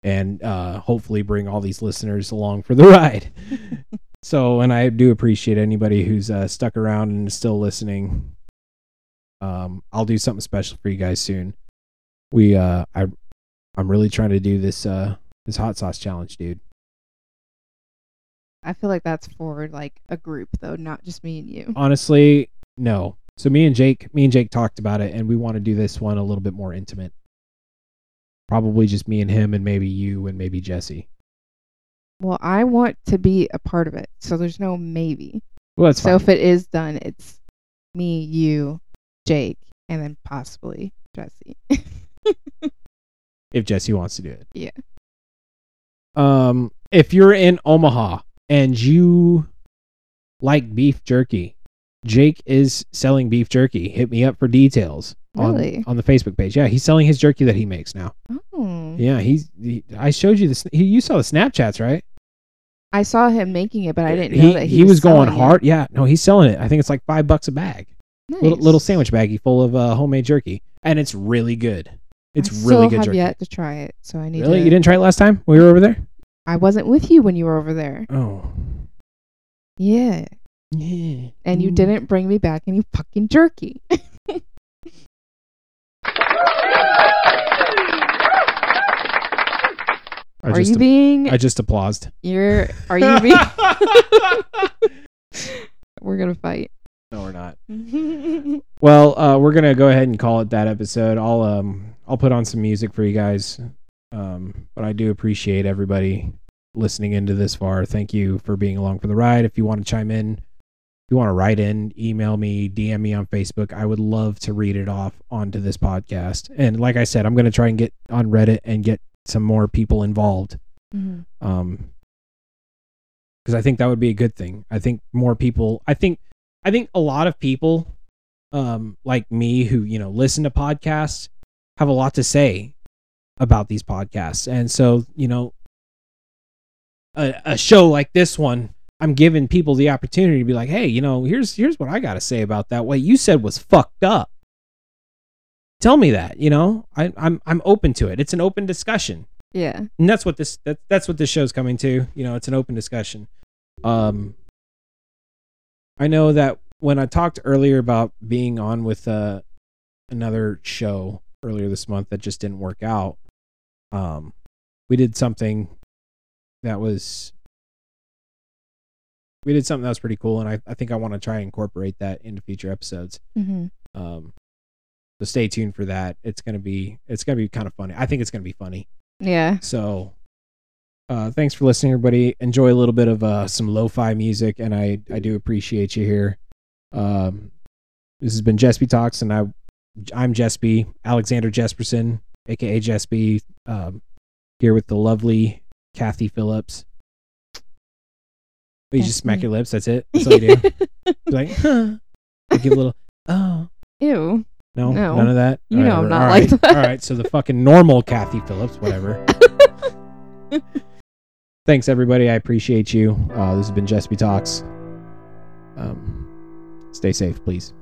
S1: and uh, hopefully bring all these listeners along for the ride. so, and I do appreciate anybody who's uh, stuck around and is still listening. Um, I'll do something special for you guys soon. We, uh, I, I'm really trying to do this, uh, this hot sauce challenge, dude.
S2: I feel like that's for like a group though, not just me and you.
S1: Honestly, no. So me and Jake, me and Jake talked about it, and we want to do this one a little bit more intimate. Probably just me and him, and maybe you and maybe Jesse.
S2: Well, I want to be a part of it, so there's no maybe.
S1: Well, that's
S2: so
S1: fine.
S2: if it is done, it's me, you, Jake, and then possibly Jesse.
S1: if Jesse wants to do it.
S2: Yeah.
S1: Um, if you're in Omaha and you like beef jerky, Jake is selling beef jerky. Hit me up for details on
S2: Really?
S1: on the Facebook page. Yeah, he's selling his jerky that he makes now.
S2: oh.
S1: Yeah, he's. He, I showed you this. He, you saw the Snapchats, right?
S2: I saw him making it, but I didn't know
S1: he,
S2: that
S1: he,
S2: he,
S1: was, going
S2: selling it.
S1: hard. Yeah, no, he's selling it. I think it's like five bucks a bag.
S2: Nice.
S1: Little, little sandwich baggie full of uh, homemade jerky, and it's really good. It's
S2: I
S1: really
S2: still
S1: good
S2: have
S1: jerky.
S2: yet to try it, so I need
S1: Really,
S2: to.
S1: you didn't try it last time we were over there?
S2: I wasn't with you when you were over there.
S1: Oh.
S2: Yeah.
S1: Yeah.
S2: And you
S1: Mm.
S2: didn't bring me back any fucking jerky.
S1: I
S2: are
S1: just,
S2: you being
S1: I just applauded.
S2: you're are you being We're gonna fight.
S1: No, we're not. Well, uh, we're gonna go ahead and call it that episode. I'll um I'll put on some music for you guys. Um, but I do appreciate everybody listening into this far. Thank you for being along for the ride. If you want to chime in, if you want to write in, email me, DM me on Facebook. I would love to read it off onto this podcast. And like I said, I'm gonna try and get on Reddit and get some more people involved.
S2: Mhm.
S1: um because i think that would be a good thing i think more people i think i think a lot of people um like me who you know listen to podcasts have a lot to say about these podcasts. And so you know a, a show like this one i'm giving people the opportunity to be like hey you know here's here's what i got to say about that. What you said was fucked up. Tell me that you know? I, i'm i'm open to it. It's an open discussion.
S2: Yeah.
S1: and that's what this that, that's what this show's coming to. You know it's an open discussion. Um i know that when i talked earlier about being on with uh another show earlier this month that just didn't work out um we did something that was we did something that was pretty cool and i, I think i want to try and incorporate that into future episodes
S2: hmm
S1: um so stay tuned for that it's gonna be it's gonna be kind of funny i think it's gonna be funny
S2: Yeah.
S1: so, uh, thanks for listening, everybody. Enjoy a little bit of uh, some lo-fi music, and I I do appreciate you here. Um, this has been Jespy Talks, and I I'm Jespy Alexander Jesperson, aka Jespy, um, here with the lovely Kathy Phillips. You just smack your lips. That's it. That's all you do. Like, huh. You give a little. Oh
S2: Ew.
S1: no,
S2: No.
S1: none of that.
S2: You know
S1: All
S2: I'm not
S1: all
S2: like
S1: right.
S2: that.
S1: All right, so the fucking normal Kathy Phillips, whatever. Thanks, everybody. I appreciate you. Uh, this has been Jespy Talks. Um, stay safe, please.